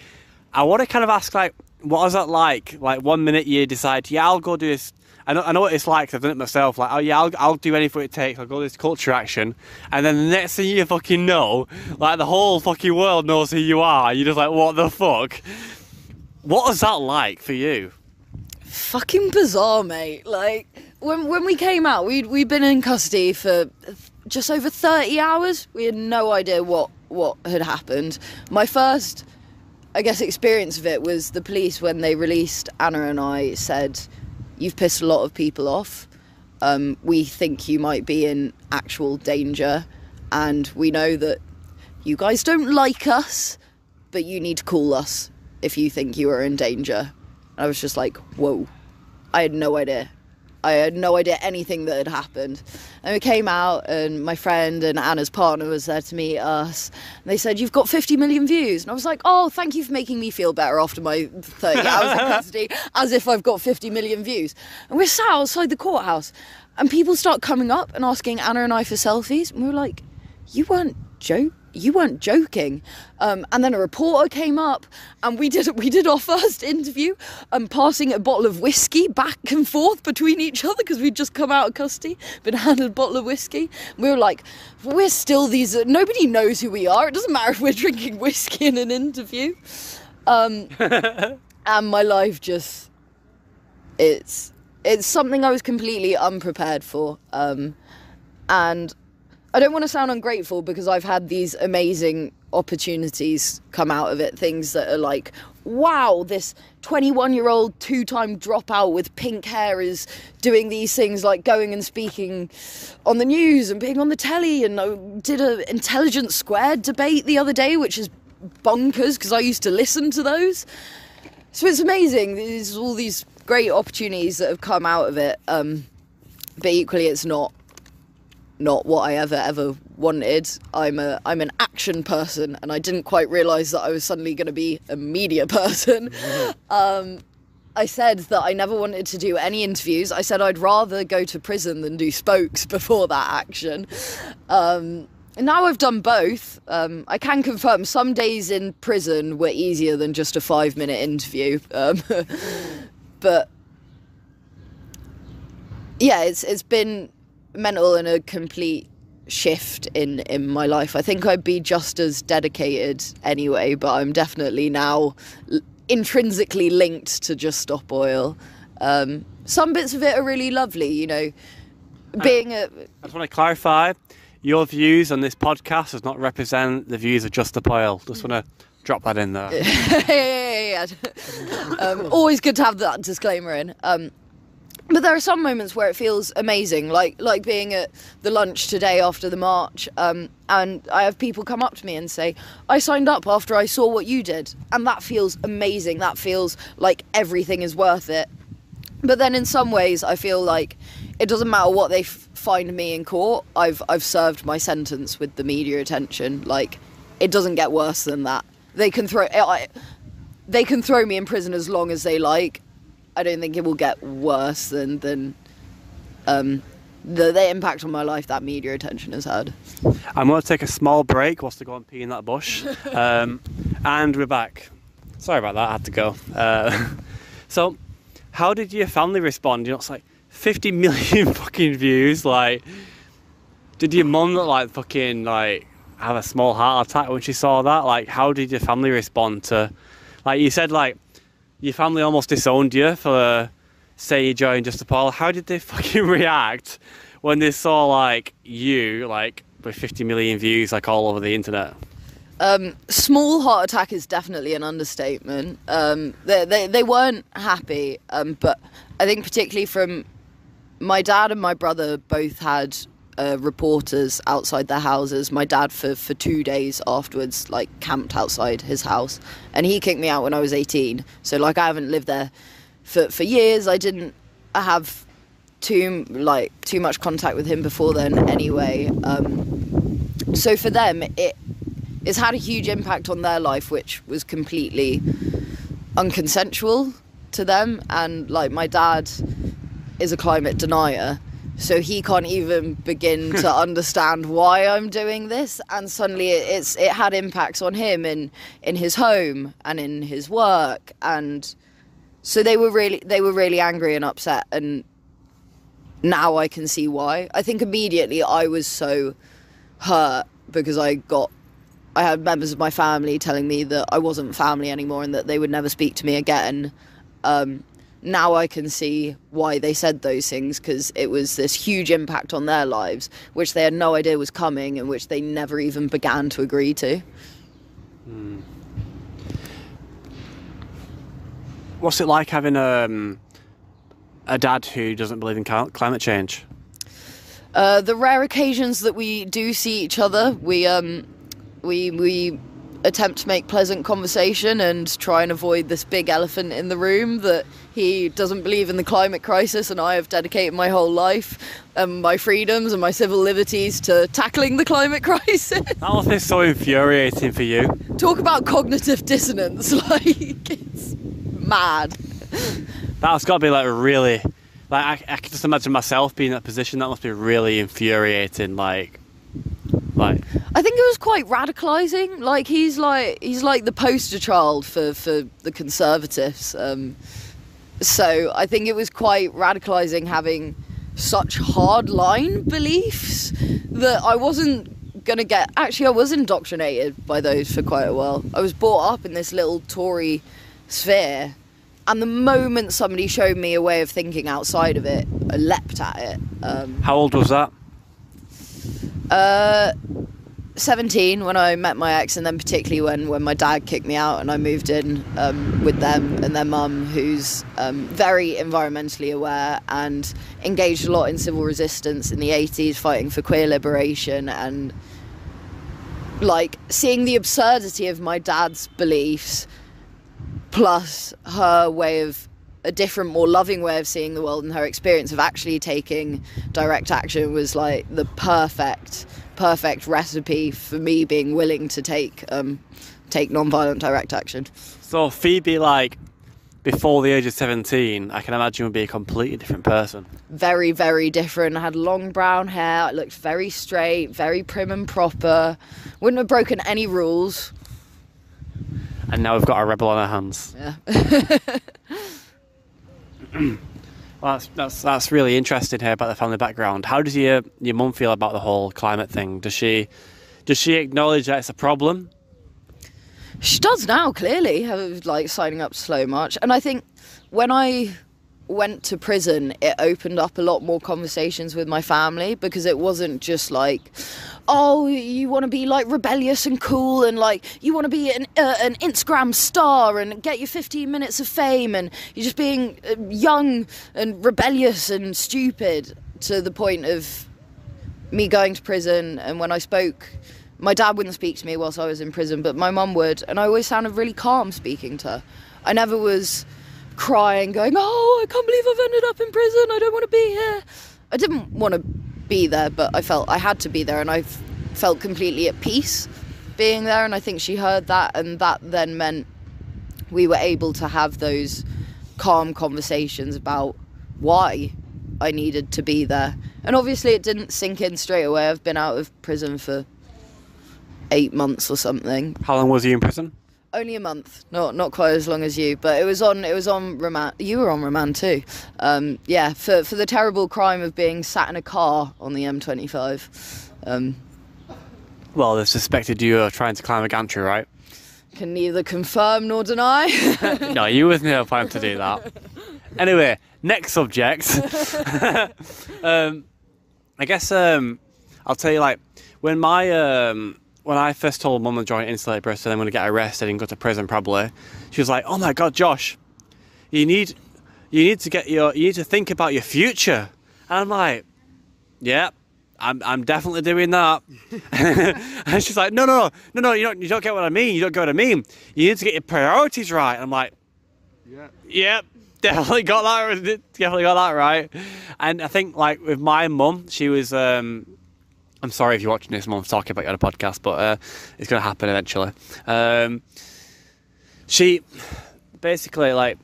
I want to kind of ask, like, what was that like? Like, one minute you decide, yeah, I'll go do this. I know, I know what it's like. I've done it myself. Like, oh yeah, I'll, I'll do anything it takes. I'll go this culture action, and then the next thing you fucking know, like the whole fucking world knows who you are. You're just like, what the fuck? What was that like for you? Fucking bizarre, mate. Like when when we came out, we'd we'd been in custody for just over thirty hours. We had no idea what what had happened. My first, I guess, experience of it was the police when they released Anna and I said, "You've pissed a lot of people off. Um, we think you might be in actual danger, and we know that you guys don't like us, but you need to call us if you think you are in danger." I was just like, whoa. I had no idea. I had no idea anything that had happened. And we came out, and my friend and Anna's partner was there to meet us. And they said, You've got 50 million views. And I was like, Oh, thank you for making me feel better after my 30 hours in custody, as if I've got 50 million views. And we're sat outside the courthouse, and people start coming up and asking Anna and I for selfies. And we were like, You weren't joking you weren't joking. Um, and then a reporter came up, and we did we did our first interview, um, passing a bottle of whiskey back and forth between each other because we'd just come out of custody, been handed a bottle of whiskey. We were like, we're still these. Nobody knows who we are. It doesn't matter if we're drinking whiskey in an interview. Um, and my life just it's it's something I was completely unprepared for. Um, and I don't want to sound ungrateful because I've had these amazing opportunities come out of it. Things that are like, wow, this 21 year old two time dropout with pink hair is doing these things like going and speaking on the news and being on the telly. And I did an intelligence squared debate the other day, which is bonkers because I used to listen to those. So it's amazing. There's all these great opportunities that have come out of it. Um, but equally, it's not not what I ever ever wanted. I'm a I'm an action person, and I didn't quite realise that I was suddenly going to be a media person. um, I said that I never wanted to do any interviews. I said I'd rather go to prison than do spokes before that action. Um, and now I've done both. Um, I can confirm some days in prison were easier than just a five minute interview. Um, but yeah, it's it's been mental and a complete shift in in my life. I think I'd be just as dedicated anyway, but I'm definitely now l- intrinsically linked to Just Stop Oil. Um, some bits of it are really lovely, you know. Being a I just want to clarify your views on this podcast does not represent the views of Just Stop Oil. Just want to drop that in there. yeah, yeah, yeah. um, always good to have that disclaimer in. Um, but there are some moments where it feels amazing, like like being at the lunch today after the march, um, and I have people come up to me and say, "I signed up after I saw what you did," and that feels amazing. That feels like everything is worth it. But then, in some ways, I feel like it doesn't matter what they f- find me in court. I've I've served my sentence with the media attention. Like, it doesn't get worse than that. They can throw I, they can throw me in prison as long as they like. I don't think it will get worse than than um, the the impact on my life that media attention has had. I'm going to take a small break whilst I go and pee in that bush. Um, and we're back. Sorry about that, I had to go. Uh, so, how did your family respond? You know, it's like 50 million fucking views. Like, did your mum like fucking like have a small heart attack when she saw that? Like, how did your family respond to, like you said, like your family almost disowned you for say you joined Just Stop Oil. How did they fucking react when they saw like you like with 50 million views like all over the internet? Um, small heart attack is definitely an understatement. Um, they, they, they weren't happy, um, but I think particularly from my dad and my brother both had uh, reporters outside their houses. My dad for, for two days afterwards, like camped outside his house, and he kicked me out when I was 18. So like I haven't lived there for for years. I didn't have too like too much contact with him before then anyway. Um, so for them, it it's had a huge impact on their life, which was completely unconsensual to them. And like my dad is a climate denier, so he can't even begin to understand why I'm doing this. And suddenly, it, it's it had impacts on him in in his home and in his work, and so they were really they were really angry and upset. And now I can see why. I think immediately I was so hurt because I got I had members of my family telling me that I wasn't family anymore and that they would never speak to me again. Um, now I can see why they said those things because it was this huge impact on their lives, which they had no idea was coming and which they never even began to agree to. What's it like having um, a dad who doesn't believe in climate change? Uh, the rare occasions that we do see each other, we um, we we attempt to make pleasant conversation and try and avoid this big elephant in the room that he doesn't believe in the climate crisis and I have dedicated my whole life and my freedoms and my civil liberties to tackling the climate crisis. That must be so infuriating for you. Talk about cognitive dissonance, like it's mad. That's got to be like really, like I, I can just imagine myself being in that position. That must be really infuriating. Like, like I think it was quite radicalizing. Like he's like he's like the poster child for for the conservatives. Um, so I think it was quite radicalizing having such hard line beliefs that I wasn't gonna get. Actually, I was indoctrinated by those for quite a while. I was brought up in this little Tory sphere. And the moment somebody showed me a way of thinking outside of it, I leapt at it. Um, how old was that? uh, 17 when I met my ex, and then particularly when, when my dad kicked me out and I moved in um, with them and their mum, who's um, very environmentally aware and engaged a lot in civil resistance in the 80s, fighting for queer liberation and like seeing the absurdity of my dad's beliefs plus her way of a different more loving way of seeing the world and her experience of actually taking direct action was like the perfect perfect recipe for me being willing to take um, take non-violent direct action. So Phoebe, like before the age of seventeen, I can imagine would be a completely different person. very very different. I had long brown hair I looked very straight very prim and proper. Wouldn't have broken any rules. And now we've got a rebel on our hands. yeah Well, that's, that's that's really interesting here about the family background. How does your your mum feel about the whole climate thing? Does she does she acknowledge that it's a problem? She does now, clearly, uh, like signing up to Slow March. And I think when I went to prison, it opened up a lot more conversations with my family because it wasn't just like, oh, you want to be like rebellious and cool and like you want to be an, uh, an Instagram star and get your 15 minutes of fame and you're just being uh, young and rebellious and stupid to the point of me going to prison. And when I spoke my dad wouldn't speak to me whilst I was in prison but my mum would and I always sounded really calm speaking to her. I never was crying going oh I can't believe I've ended up in prison I don't want to be here I didn't want to be there but I felt I had to be there and I felt completely at peace being there and I think she heard that and that then meant we were able to have those calm conversations about why I needed to be there. And obviously, it didn't sink in straight away. I've been out of prison for eight months or something. How long was you in prison? Only a month, not not quite as long as you, but it was on it was on remand. You were on remand too, um, yeah, for for the terrible crime of being sat in a car on the M25. Um, Well, they suspected you were trying to climb a gantry, right? can neither confirm nor deny. no, you was never planning to do that. Anyway, next subject. um, I guess um, I'll tell you like when my um, when I first told mum to join Insulate Britain, I'm going to get arrested and go to prison probably. She was like, "Oh my god, Josh, you need you need to get your you need to think about your future." And I'm like, "Yeah, I'm, I'm definitely doing that. and she's like, no, no, no, no, you don't, you don't get what I mean. You don't get what I mean. You need to get your priorities right. And I'm like, yeah, yep, definitely got that, definitely got that right. And I think like with my mum, she was, um, I'm sorry if you're watching this, mum, talking about you on a podcast, but uh, it's going to happen eventually. Um, she basically like,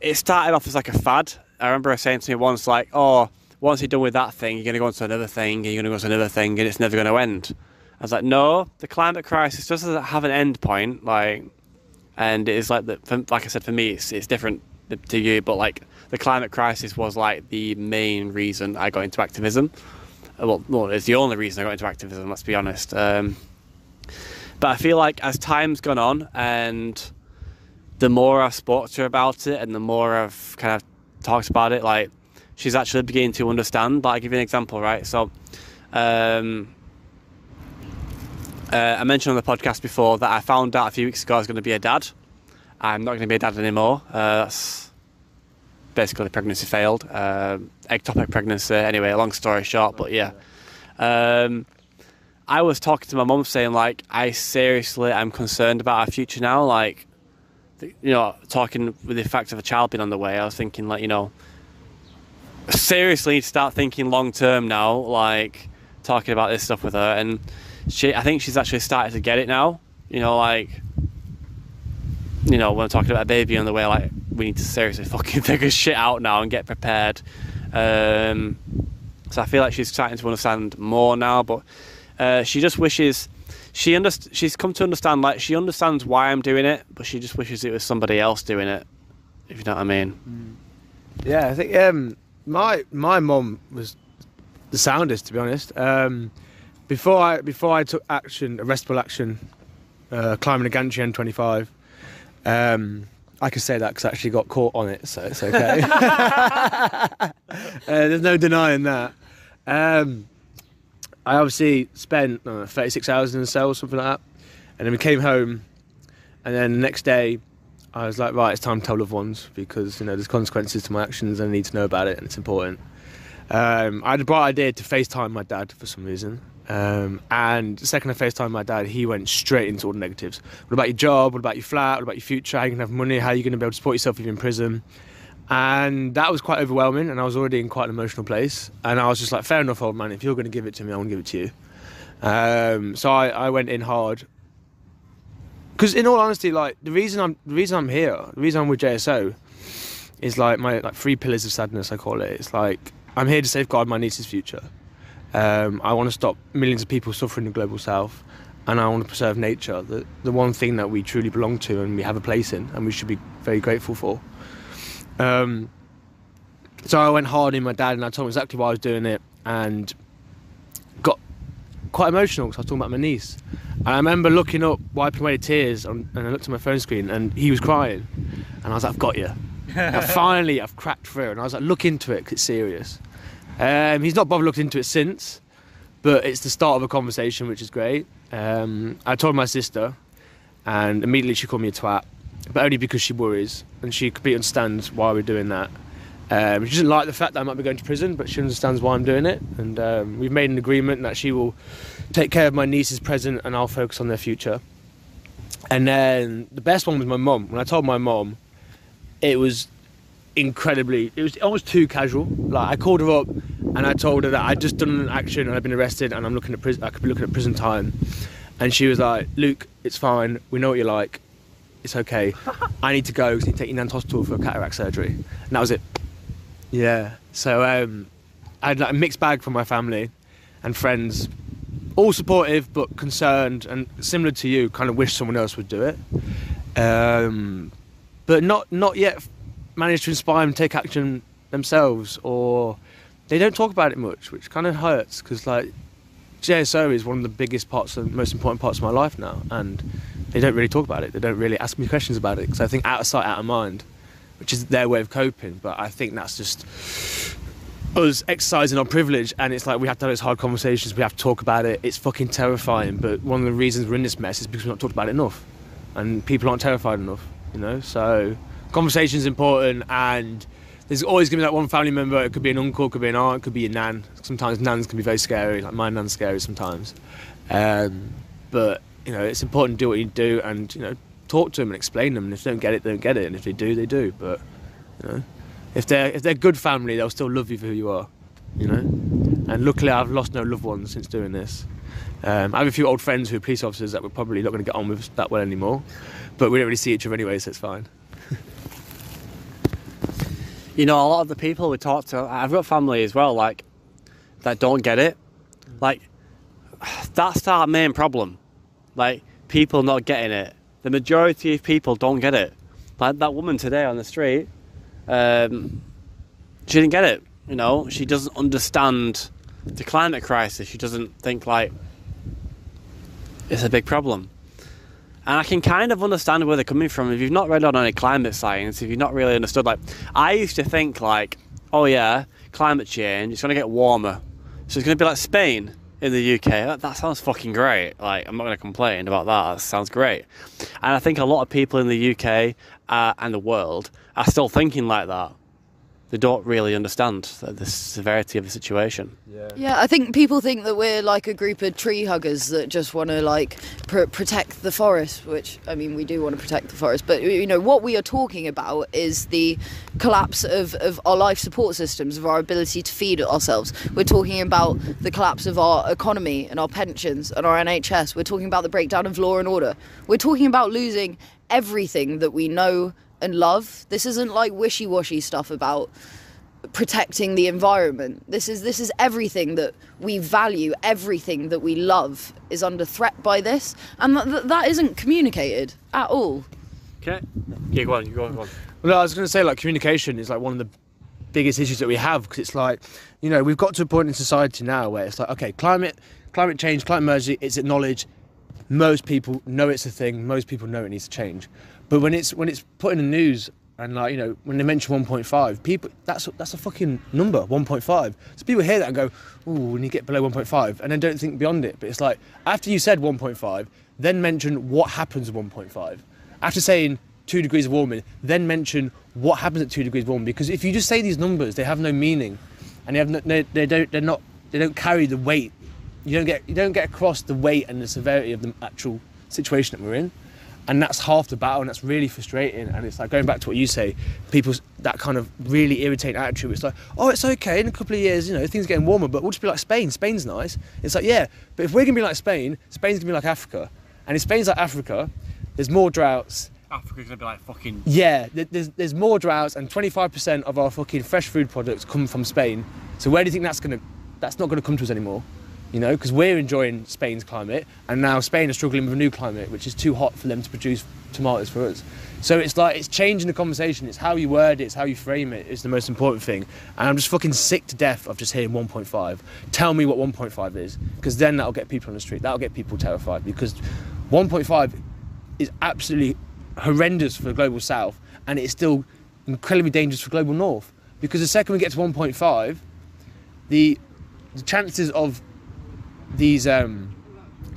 it started off as like a fad. I remember her saying to me once, like, oh, once you're done with that thing, you're going to go on to another thing, and you're going to go to another thing, and it's never going to end. I was like, no, the climate crisis doesn't have an end point, like, and it is like the, for, like I said, for me, it's, it's different to you, but like the climate crisis was like the main reason I got into activism. Well, well it's the only reason I got into activism. Let's be honest. Um, but I feel like as time's gone on, and the more I've spoke to her about it, and the more I've kind of talked about it, like she's actually beginning to understand. But I'll give you an example, right? So, um, uh, I mentioned on the podcast before that I found out a few weeks ago I was going to be a dad. I'm not going to be a dad anymore. Uh, that's basically pregnancy failed. Uh, ectopic pregnancy. Anyway, long story short, but yeah. Um, I was talking to my mum saying like, I seriously am concerned about our future now. Like, you know, talking with the fact of a child being on the way, I was thinking like, you know, seriously start thinking long term now, like talking about this stuff with her. And she, I think she's actually started to get it now. You know, like, you know, when I'm talking about a baby on the way, like, we need to seriously fucking figure shit out now and get prepared. Um, so I feel like she's starting to understand more now, but uh, she just wishes she underst- she's come to understand like she understands why I'm doing it, but she just wishes it was somebody else doing it. If you know what I mean. Mm. Yeah, I think um, my my mum was the soundest, to be honest. Um, before I before I took action, arrestable action, uh, climbing a gantry M25. Um, I can say that because I actually got caught on it, so it's okay. uh, there's no denying that. Um, I obviously spent know, 36 hours in the cell, or something like that, and then we came home, and then the next day I was like, right, it's time to tell loved ones because you know there's consequences to my actions and I need to know about it and it's important. Um, I had a bright idea to FaceTime my dad for some reason. Um, and second I FaceTime my dad, he went straight into all the negatives. What about your job? What about your flat? What about your future? How are you going to have money? How are you to be able to support yourself if you're in prison? And that was quite overwhelming, and I was already in quite an emotional place. And I was just like, fair enough, old man, if you're going to give it to me, I want to give it to you. Um, so I, I went in hard because in all honesty, like the reason I'm the reason I'm here, the reason I'm with JSO, is like my like three pillars of sadness. I call it. It's like I'm here to safeguard my niece's future. Um, I want to stop millions of people suffering in the global south, and I want to preserve nature, the the one thing that we truly belong to and we have a place in, and we should be very grateful for. Um, so I went hard in my dad, and I told him exactly why I was doing it, and got quite emotional because I was talking about my niece. And I remember looking up, wiping away the tears, on, and I looked at my phone screen, and he was crying. And I was like, I've got you. and finally, I've cracked through. And I was like, look into it, because it's serious. Um, he's not bothered looked into it since, but it's the start of a conversation, which is great. Um, I told my sister, and immediately she called me a twat, but only because she worries, and she completely understands why we're doing that. Um, she doesn't like the fact that I might be going to prison, but she understands why I'm doing it. And um, we've made an agreement that she will take care of my niece's present and I'll focus on their future. And then the best one was my mum. When I told my mum, it was incredibly, it was almost too casual. Like I called her up and I told her that I'd just done an action and I'd been arrested and I'm looking at prison, I could be looking at prison time. And she was like, Luke, it's fine. We know what you're like. It's okay. I need to go because I need to take you down to hospital for a cataract surgery. And that was it. Yeah. So um, I had like a mixed bag from my family and friends, all supportive but concerned and similar to you, kind of wish someone else would do it. Um, but not not yet managed to inspire them to take action themselves or they don't talk about it much, which kind of hurts because like JSO is one of the biggest parts and most important parts of my life now, and they don't really talk about it. They don't really ask me questions about it because I think out of sight, out of mind, which is their way of coping. But I think that's just us exercising our privilege, and it's like we have to have those hard conversations. We have to talk about it. It's fucking terrifying. But one of the reasons we're in this mess is because we've not talked about it enough, and people aren't terrified enough. You know, so conversation is important, and there's always going to be that one family member. It could be an uncle, it could be an aunt, it could be a nan. Sometimes nans can be very scary. Like my nan's scary sometimes. Um, but you know, it's important to do what you do, and you know, talk to them and explain them. And if they don't get it, they don't get it, and if they do, they do. But you know, if they're if they're good family, they'll still love you for who you are. You know, and luckily I've lost no loved ones since doing this. Um, I have a few old friends who are police officers that we're probably not going to get on with that well anymore, but we don't really see each other anyway, so it's fine. You know, a lot of the people we talk to, I've got family as well, like that don't get it. Like that's our main problem. Like people not getting it. The majority of people don't get it. Like that woman today on the street, um, she didn't get it. You know, she doesn't understand the climate crisis. She doesn't think like it's a big problem. And I can kind of understand where they're coming from. If you've not read on any climate science, if you've not really understood, like, I used to think, like, oh yeah, climate change, it's going to get warmer. So it's going to be like Spain in the UK. That, that sounds fucking great. Like, I'm not going to complain about that. That sounds great. And I think a lot of people in the UK uh, and the world are still thinking like that they don't really understand the severity of the situation. Yeah. yeah, I think people think that we're like a group of tree huggers that just want to like pr- protect the forest, which I mean we do want to protect the forest, but you know what we are talking about is the collapse of, of our life support systems, of our ability to feed ourselves. We're talking about the collapse of our economy and our pensions and our NHS. We're talking about the breakdown of law and order. We're talking about losing everything that we know and love. This isn't like wishy-washy stuff about protecting the environment. This is this is everything that we value, everything that we love is under threat by this, and that, that isn't communicated at all. Okay. Yeah, go on. You go on. Go on. Well, I was going to say like communication is like one of the biggest issues that we have because it's like you know we've got to a point in society now where it's like okay climate climate change climate emergency it's acknowledged most people know it's a thing most people know it needs to change but when it's when it's put in the news and like you know when they mention 1.5, people that's that's a fucking number 1.5. So people hear that and go, "Oh, when you get below 1.5," and then don't think beyond it. But it's like after you said 1.5, then mention what happens at 1.5. After saying two degrees of warming, then mention what happens at two degrees warming. Because if you just say these numbers, they have no meaning, and they have no, they, they don't they're not they don't carry the weight. You don't get you don't get across the weight and the severity of the actual situation that we're in and that's half the battle and that's really frustrating. And it's like going back to what you say people that kind of really irritating attitude. It's like oh it's okay in a couple of years you know things are getting warmer but we'll just be like spain. Spain's nice. It's like yeah but if we're gonna be like spain spain's gonna be like africa. And if spain's like africa there's more droughts. Africa's gonna be like fucking yeah there's, there's more droughts and 25% of our fucking fresh food products come from spain. So where do you think that's gonna that's not gonna come to us anymore you know, because we're enjoying Spain's climate, and now Spain is struggling with a new climate, which is too hot for them to produce tomatoes for us. So it's like it's changing the conversation. It's how you word it, it's how you frame it. It's the most important thing. And I'm just fucking sick to death of just hearing 1.5. Tell me what 1.5 is, because then that'll get people on the street. That'll get people terrified. Because 1.5 is absolutely horrendous for the global south, and it's still incredibly dangerous for global north. Because the second we get to 1.5, the, the chances of these um,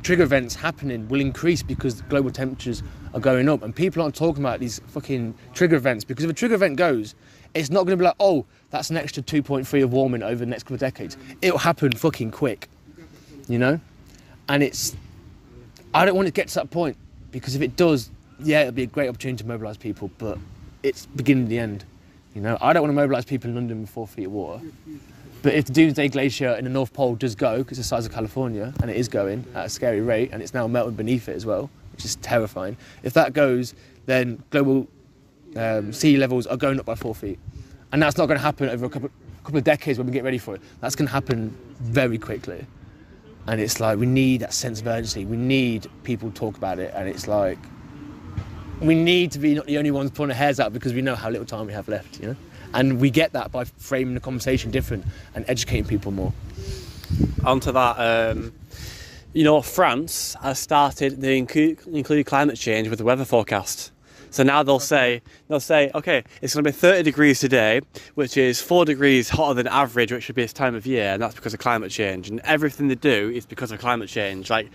trigger events happening will increase because global temperatures are going up, and people aren't talking about these fucking trigger events because if a trigger event goes, it's not going to be like, oh, that's an extra 2.3 of warming over the next couple of decades. It'll happen fucking quick, you know, and it's. I don't want to get to that point because if it does, yeah, it'll be a great opportunity to mobilise people, but it's beginning the end. You know, I don't want to mobilise people in London with four feet of water. But if the Doomsday Glacier in the North Pole does go, because it's the size of California, and it is going at a scary rate, and it's now melting beneath it as well, which is terrifying. If that goes, then global um, sea levels are going up by four feet. And that's not going to happen over a couple, couple of decades when we get ready for it. That's going to happen very quickly. And it's like, we need that sense of urgency. We need people to talk about it. And it's like, we need to be not the only ones pulling our hairs out because we know how little time we have left, you know? And we get that by framing the conversation different and educating people more. Onto that, um, you know, France has started they include, include climate change with the weather forecast. So now they'll say they'll say, okay, it's going to be 30 degrees today, which is four degrees hotter than average, which should be this time of year, and that's because of climate change. And everything they do is because of climate change. Like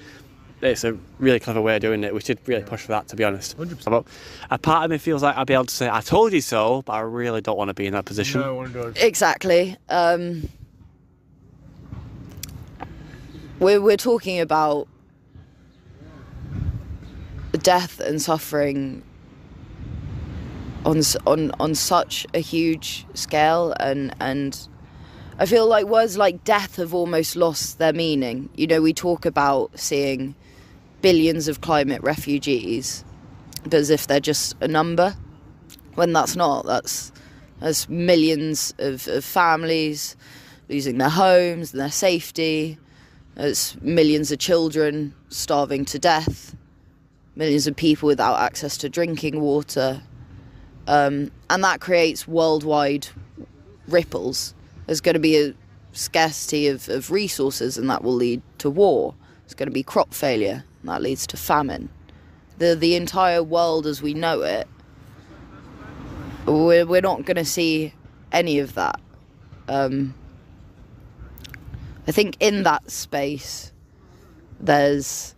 it's a really clever way of doing it. We should really push for that, to be honest. 100%. But a part of me feels like I'd be able to say, "I told you so," but I really don't want to be in that position. No one does. Exactly. Um, we're we're talking about death and suffering on on on such a huge scale, and and I feel like words like death have almost lost their meaning. You know, we talk about seeing billions of climate refugees, but as if they're just a number, when that's not. That's there's millions of, of families losing their homes and their safety. There's millions of children starving to death. Millions of people without access to drinking water. Um, and that creates worldwide ripples. There's going to be a scarcity of, of resources, and that will lead to war. There's going to be crop failure, that leads to famine. The, the entire world as we know it we're, we're not going to see any of that. Um, I think in that space, there's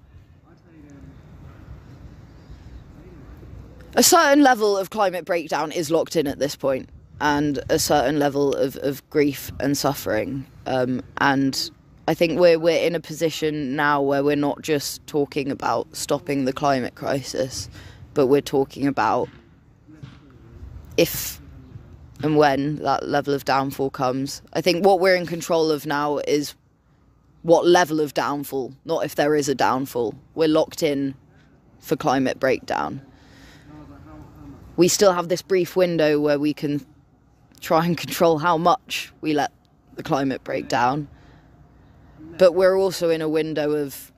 a certain level of climate breakdown is locked in at this point, and a certain level of, of grief and suffering. Um, and I think we're we're in a position now where we're not just talking about stopping the climate crisis, but we're talking about if and when that level of downfall comes. I think what we're in control of now is what level of downfall, not if there is a downfall. We're locked in for climate breakdown. We still have this brief window where we can try and control how much we let the climate break down. But we're also in a window of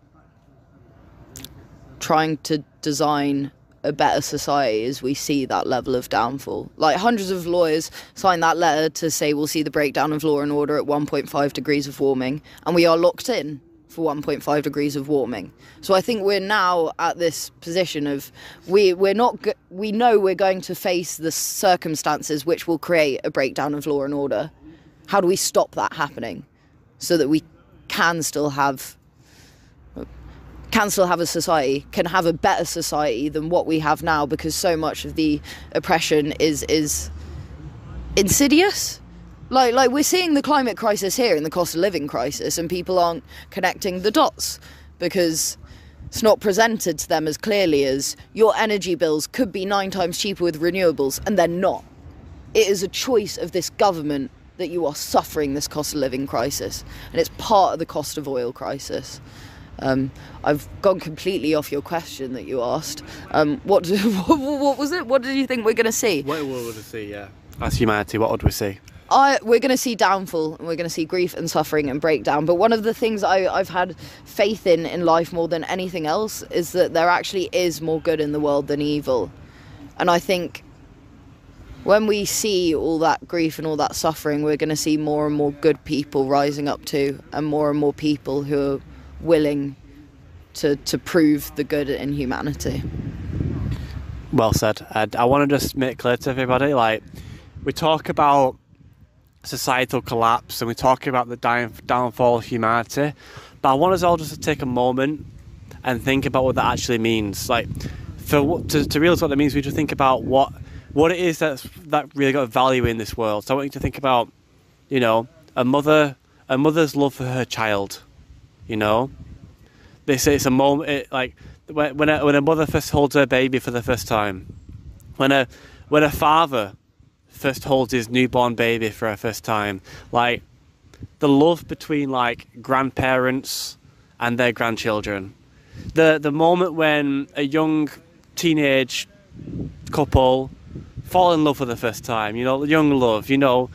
trying to design a better society as we see that level of downfall. Like hundreds of lawyers signed that letter to say we'll see the breakdown of law and order at 1.5 degrees of warming, and we are locked in for 1.5 degrees of warming. So I think we're now at this position of we we're not we know we're going to face the circumstances which will create a breakdown of law and order. How do we stop that happening so that we can still have can still have a society, can have a better society than what we have now because so much of the oppression is is insidious. Like like we're seeing the climate crisis here and the cost of living crisis and people aren't connecting the dots because it's not presented to them as clearly as your energy bills could be nine times cheaper with renewables and they're not. It is a choice of this government that you are suffering this cost of living crisis and it's part of the cost of oil crisis. Um, I've gone completely off your question that you asked. Um, what, do, what, what was it? What did you think we're going to see? What would we see? Yeah. As humanity, what would we see? I, we're going to see downfall and we're going to see grief and suffering and breakdown. But one of the things I, I've had faith in in life more than anything else is that there actually is more good in the world than evil. And I think when we see all that grief and all that suffering, we're going to see more and more good people rising up too, and more and more people who are willing to, to prove the good in humanity. Well said. And I want to just make clear to everybody, like we talk about societal collapse and we talk about the down, downfall of humanity, but I want us all just to take a moment and think about what that actually means. Like for to, to realize what that means, we just think about what what it is that's that really got value in this world. So I want you to think about, you know, a mother a mother's love for her child. You know, this it's a moment it, like when when a, when a mother first holds her baby for the first time, when a when a father first holds his newborn baby for a first time, like the love between like grandparents and their grandchildren, the the moment when a young teenage couple fall in love for the first time, you know, young love, you know,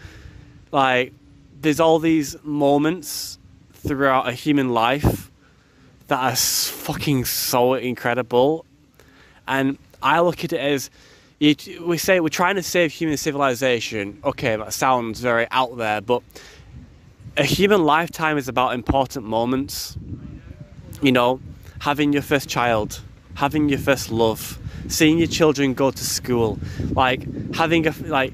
like there's all these moments throughout a human life that are fucking so incredible. And I look at it as you, we say we're trying to save human civilization. Okay, that sounds very out there, but a human lifetime is about important moments. you know, having your first child, having your first love, seeing your children go to school, like having a like.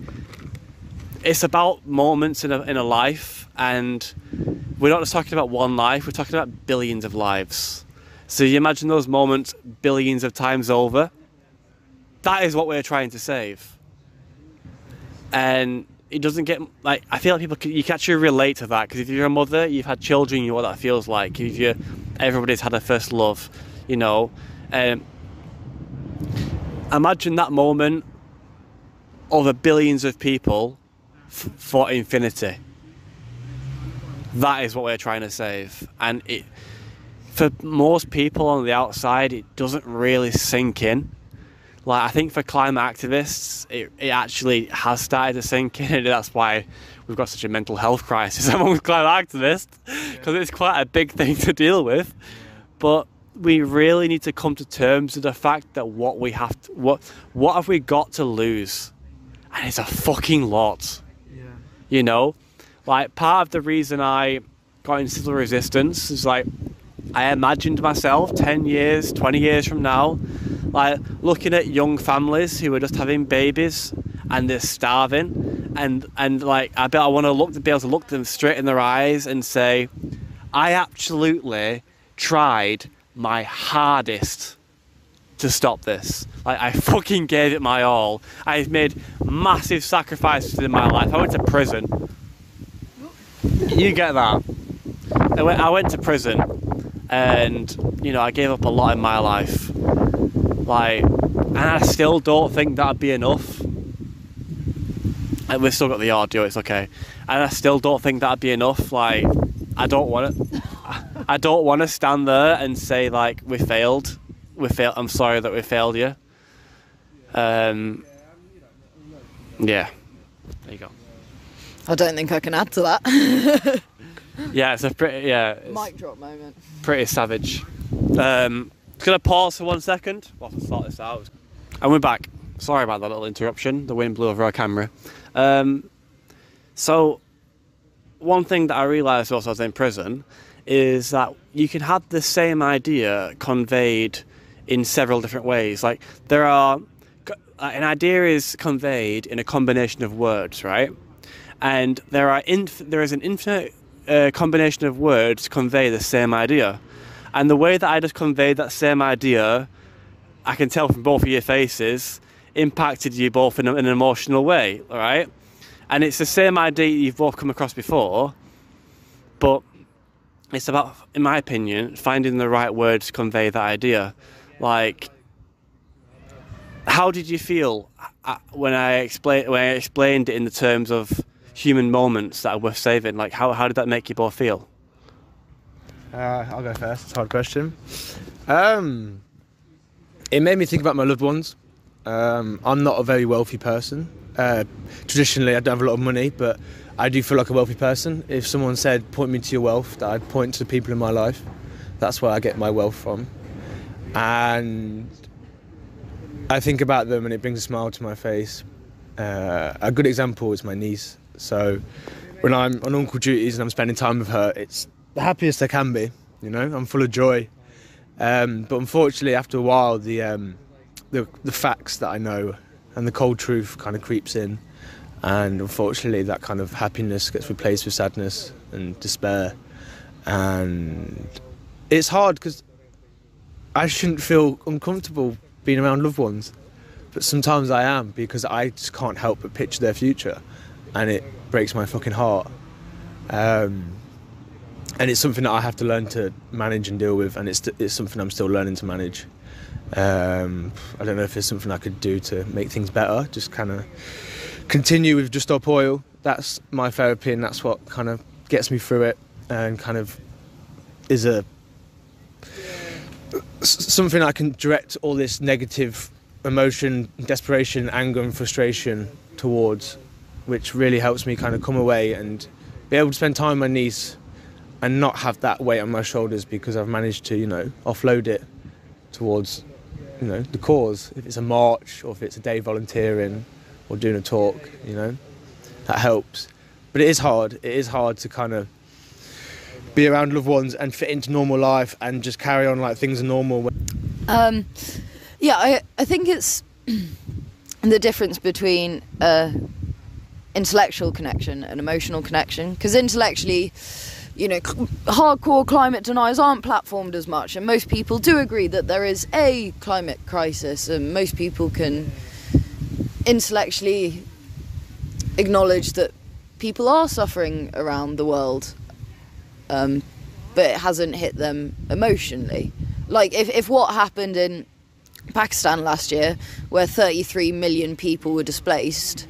It's about moments in a in a life, and we're not just talking about one life. We're talking about billions of lives. So you imagine those moments billions of times over. That is what we're trying to save. And it doesn't get like I feel like people can, you can actually relate to that because if you're a mother, you've had children, you know what that feels like. If you everybody's had a first love, you know. Um, imagine that moment over billions of people f- for infinity. That is what we're trying to save, and it for most people on the outside, it doesn't really sink in. Like I think for climate activists, it, it actually has started to sink in, and that's why we've got such a mental health crisis amongst climate activists because it's quite a big thing to deal with. But we really need to come to terms with the fact that what we have to, what what have we got to lose, and it's a fucking lot. Yeah. You know, like part of the reason I got into civil resistance is like I imagined myself 10 years, 20 years from now, like looking at young families who are just having babies and they're starving and and like I bet I want to look to be able to look them straight in their eyes and say I absolutely tried my hardest to stop this. Like I fucking gave it my all. I've made massive sacrifices in my life. I went to prison. You get that? I went, I went to prison, and you know I gave up a lot in my life. Like, and I still don't think that'd be enough. And we've still got the audio. It's okay. And I still don't think that'd be enough. Like, I don't want to. I don't want to stand there and say like we failed. We failed. I'm sorry that we failed you. Um. Yeah. There you go. I don't think I can add to that. Yeah, it's a pretty yeah, Mic drop moment. pretty savage. Um, just gonna pause for one second while I sort this out. And we're back. Sorry about that little interruption. The wind blew over our camera. Um, so, one thing that I realised whilst I was in prison is that you can have the same idea conveyed in several different ways. Like there are an idea is conveyed in a combination of words, right? And there are there is an infinite uh, combination of words to convey the same idea. And the way that I just conveyed that same idea, I can tell from both of your faces, impacted you both in, a, in an emotional way, all right? And it's the same idea you've both come across before, but it's about, in my opinion, finding the right words to convey that idea. Like, how did you feel uh, when I explained when I explained it in the terms of human moments that are worth saving? Like, how how did that make you both feel? Uh, I'll go first. It's a hard question. Um, it made me think about my loved ones. Um, I'm not a very wealthy person. Uh, traditionally, I don't have a lot of money, but I do feel like a wealthy person. If someone said, "Point me to your wealth," that I'd point to the people in my life. That's where I get my wealth from, and I think about them, and it brings a smile to my face. Uh, a good example is my niece. So, when I'm on uncle duties and I'm spending time with her, it's the happiest I can be. You know, I'm full of joy. Um, but unfortunately, after a while, the, um, the the facts that I know and the cold truth kind of creeps in, and unfortunately, that kind of happiness gets replaced with sadness and despair, and it's hard because I shouldn't feel uncomfortable being around loved ones, but sometimes I am because I just can't help but picture their future, and it breaks my fucking heart. Um, and it's something that I have to learn to manage and deal with, and it's it's something I'm still learning to manage. Um, I don't know if there's something I could do to make things better. Just kind of continue with Just Stop Oil. That's my therapy, and that's what kind of gets me through it, and kind of is a something I can direct all this negative emotion, desperation, anger, and frustration towards, which really helps me kind of come away and be able to spend time with my niece and not have that weight on my shoulders because I've managed to, you know, offload it towards, you know, the cause. If it's a march or if it's a day volunteering or doing a talk, you know, that helps. But it is hard. It is hard to kind of be around loved ones and fit into normal life and just carry on like things are normal. Um, yeah, I I think it's the difference between uh, intellectual connection and emotional connection. Because intellectually, you know, hardcore climate deniers aren't platformed as much, and most people do agree that there is a climate crisis, and most people can intellectually acknowledge that people are suffering around the world, um, but it hasn't hit them emotionally. Like if, if what happened in Pakistan last year, where 33 million people were displaced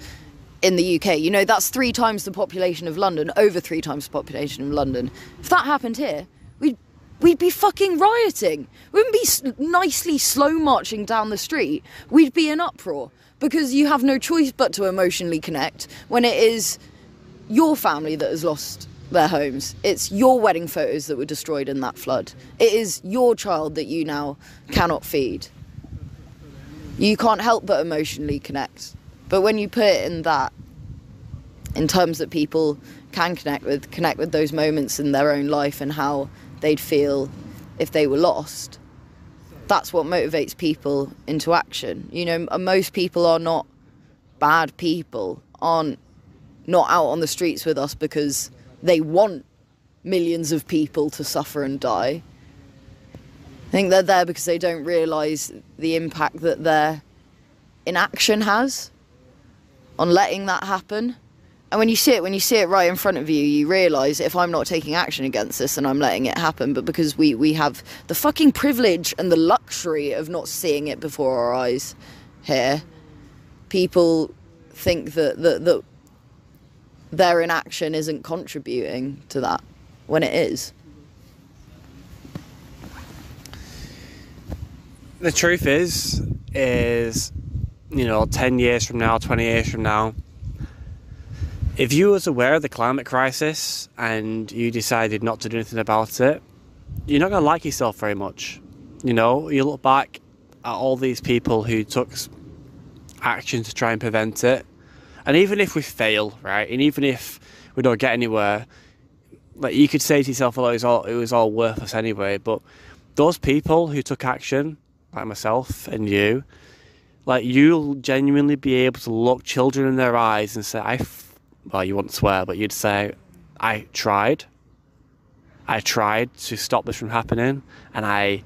in the UK, you know, that's three times the population of London, over three times the population of London. If that happened here, we'd we'd be fucking rioting. We wouldn't be nicely slow marching down the street. We'd be in uproar because you have no choice but to emotionally connect when it is your family that has lost their homes. It's your wedding photos that were destroyed in that flood. It is your child that you now cannot feed. You can't help but emotionally connect. But when you put it in that, in terms that people can connect with, connect with those moments in their own life and how they'd feel if they were lost, that's what motivates people into action. You know, most people are not bad people, aren't not out on the streets with us because they want millions of people to suffer and die. I think they're there because they don't realise the impact that their inaction has on letting that happen. And when you see it, when you see it right in front of you, you realise if I'm not taking action against this and I'm letting it happen, but because we, we have the fucking privilege and the luxury of not seeing it before our eyes here, people think that, that, that their inaction isn't contributing to that when it is. the truth is, is you know, ten years from now, twenty years from now, if you was aware of the climate crisis and you decided not to do anything about it, you're not going to like yourself very much. You know, you look back at all these people who took action to try and prevent it, and even if we fail, right, and even if we don't get anywhere, like you could say to yourself, "Well, it was all it was all worthless anyway." But those people who took action, like myself and you, like you'll genuinely be able to look children in their eyes and say, "I," well, you wouldn't swear, but you'd say, "I tried. I tried to stop this from happening, and I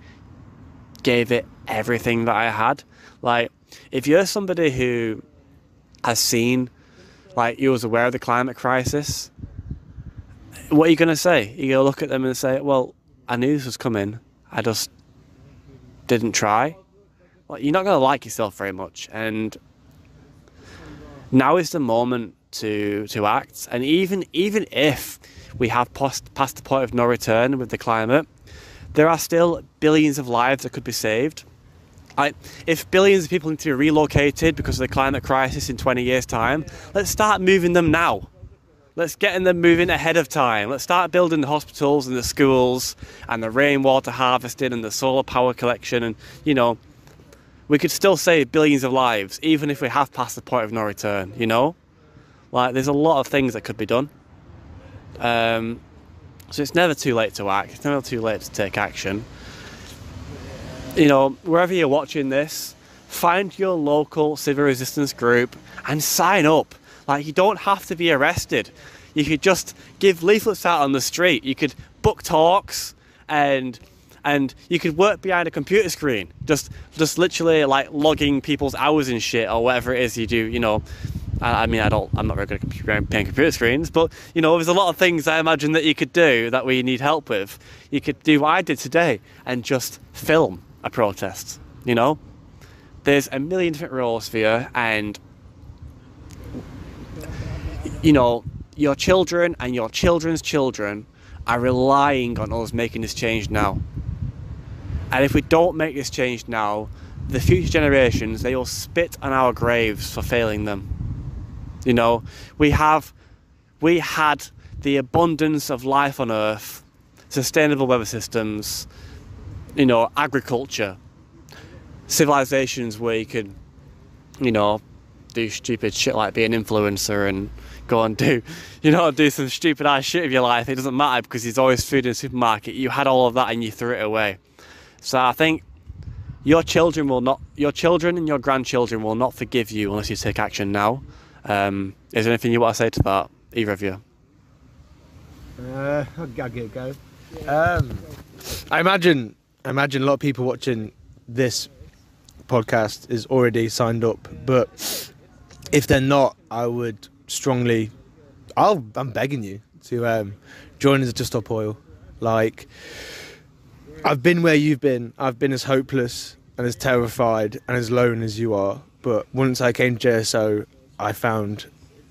gave it everything that I had." Like, if you're somebody who has seen, like, you was aware of the climate crisis, what are you going to say? You're going to look at them and say, well, I knew this was coming. I just didn't try. Well, you're not going to like yourself very much. And now is the moment to to act. And even even if we have passed, past the point of no return with the climate, there are still billions of lives that could be saved. I, if billions of people need to be relocated because of the climate crisis in 20 years' time, let's start moving them now. Let's get them moving ahead of time. Let's start building the hospitals and the schools and the rainwater harvesting and the solar power collection. And, you know, we could still save billions of lives even if we have passed the point of no return, you know? Like, there's a lot of things that could be done. Um, so it's never too late to act, it's never too late to take action. You know, wherever you're watching this, find your local civil resistance group and sign up. Like, you don't have to be arrested. You could just give leaflets out on the street. You could book talks and and you could work behind a computer screen, just just literally like logging people's hours and shit or whatever it is you do. You know, I, I mean, I don't, I'm not very good at computer, behind computer screens, but you know, there's a lot of things I imagine that you could do that we need help with. You could do what I did today and just film a protest. You know, there's a million different roles for you, and you know, your children and your children's children are relying on us making this change now. And if we don't make this change now, the future generations they will spit on our graves for failing them. You know, we have we had the abundance of life on earth, sustainable weather systems, you know, agriculture, civilizations where you could, you know, do stupid shit like be an influencer and go and do, you know, do some stupid ass shit of your life. It doesn't matter because there's always food in the supermarket. You had all of that and you threw it away. So I think your children will not, your children and your grandchildren will not forgive you unless you take action now. Um, is there anything you want to say to that, either of you? Uh, I'll give it a go. Um, I imagine, I imagine a lot of people watching this podcast is already signed up, but if they're not, I would strongly, I'll, I'm begging you to um, join at Just Stop Oil. Like, I've been where you've been. I've been as hopeless and as terrified and as lone as you are. But once I came to JSO, I found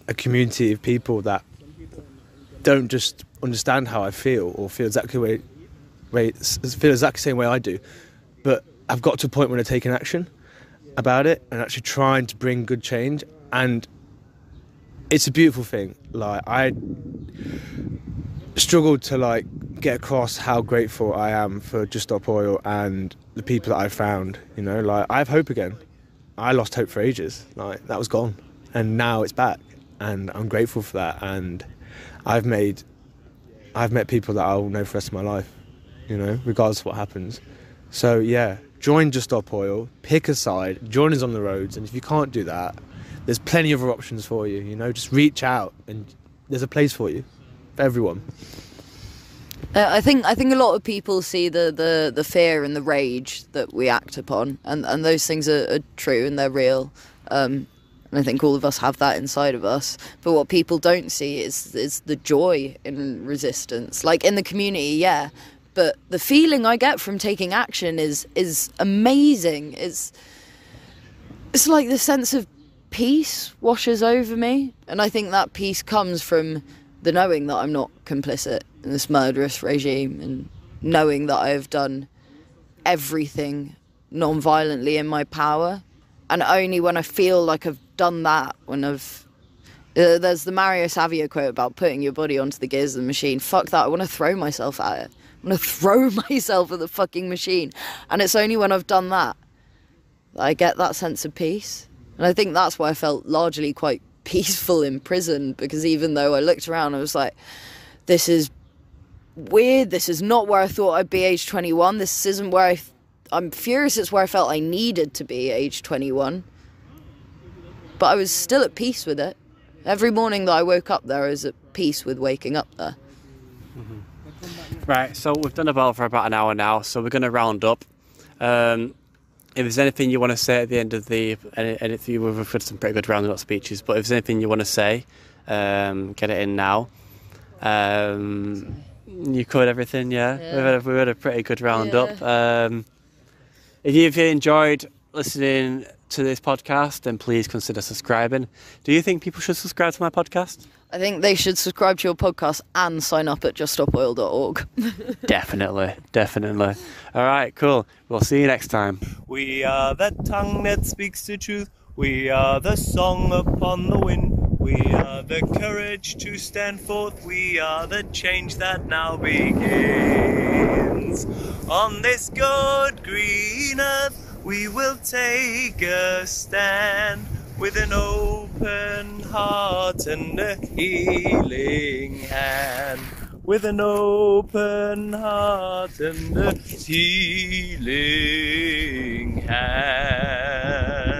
a community of people that don't just understand how I feel or feel exactly way, way feel exactly the same way I do, but I've got to a point when I'm taking action about it and actually trying to bring good change. And it's a beautiful thing. Like I struggled to like get across how grateful I am for Just Stop Oil and the people that I found. You know, like I have hope again. I lost hope for ages. Like that was gone, and now it's back, and I'm grateful for that. And I've made, I've met people that I'll know for the rest of my life. You know, regardless of what happens. So yeah, join Just Stop Oil. Pick a side. Join us on the roads. And if you can't do that, there's plenty of other options for you. You know, just reach out, and there's a place for you, for everyone. Uh, I think I think a lot of people see the, the, the fear and the rage that we act upon, and, and those things are, are true and they're real. Um, and I think all of us have that inside of us. But what people don't see is is the joy in resistance. Like in the community, yeah. But the feeling I get from taking action is is amazing. It's it's like the sense of peace washes over me, and I think that peace comes from the knowing that I'm not complicit in this murderous regime and knowing that I have done everything non-violently in my power and only when I feel like I've done that when I've uh, there's the Mario Savio quote about putting your body onto the gears of the machine fuck that I want to throw myself at it I want to throw myself at the fucking machine and it's only when I've done that that I get that sense of peace and I think that's why I felt largely quite peaceful in prison because even though I looked around I was like this is weird. This is not where I thought I'd be age 21. This isn't where I'm furious it's where I felt I needed to be age 21. But I was still at peace with it. Every morning that I woke up there, I was at peace with waking up there. Right, so we've done about for about an hour now, so we're going to round up. Um, if there's anything you want to say at the end of the, any, anything we've had some pretty good rounding up speeches, but if there's anything you want to say, um, get it in now. Um, you covered everything, yeah. Yeah. We've, had a, we've had a pretty good roundup. Yeah. Um, if you've enjoyed listening to this podcast, then please consider subscribing. Do you think people should subscribe to my podcast? I think they should subscribe to your podcast and sign up at juststopoil.org. definitely, definitely. All right, cool. We'll see you next time. We are the tongue that speaks the truth. We are the song upon the wind. We are the courage to stand forth. We are the change that now begins. On this good green earth, we will take a stand with an open heart and a healing hand. With an open heart and a healing hand.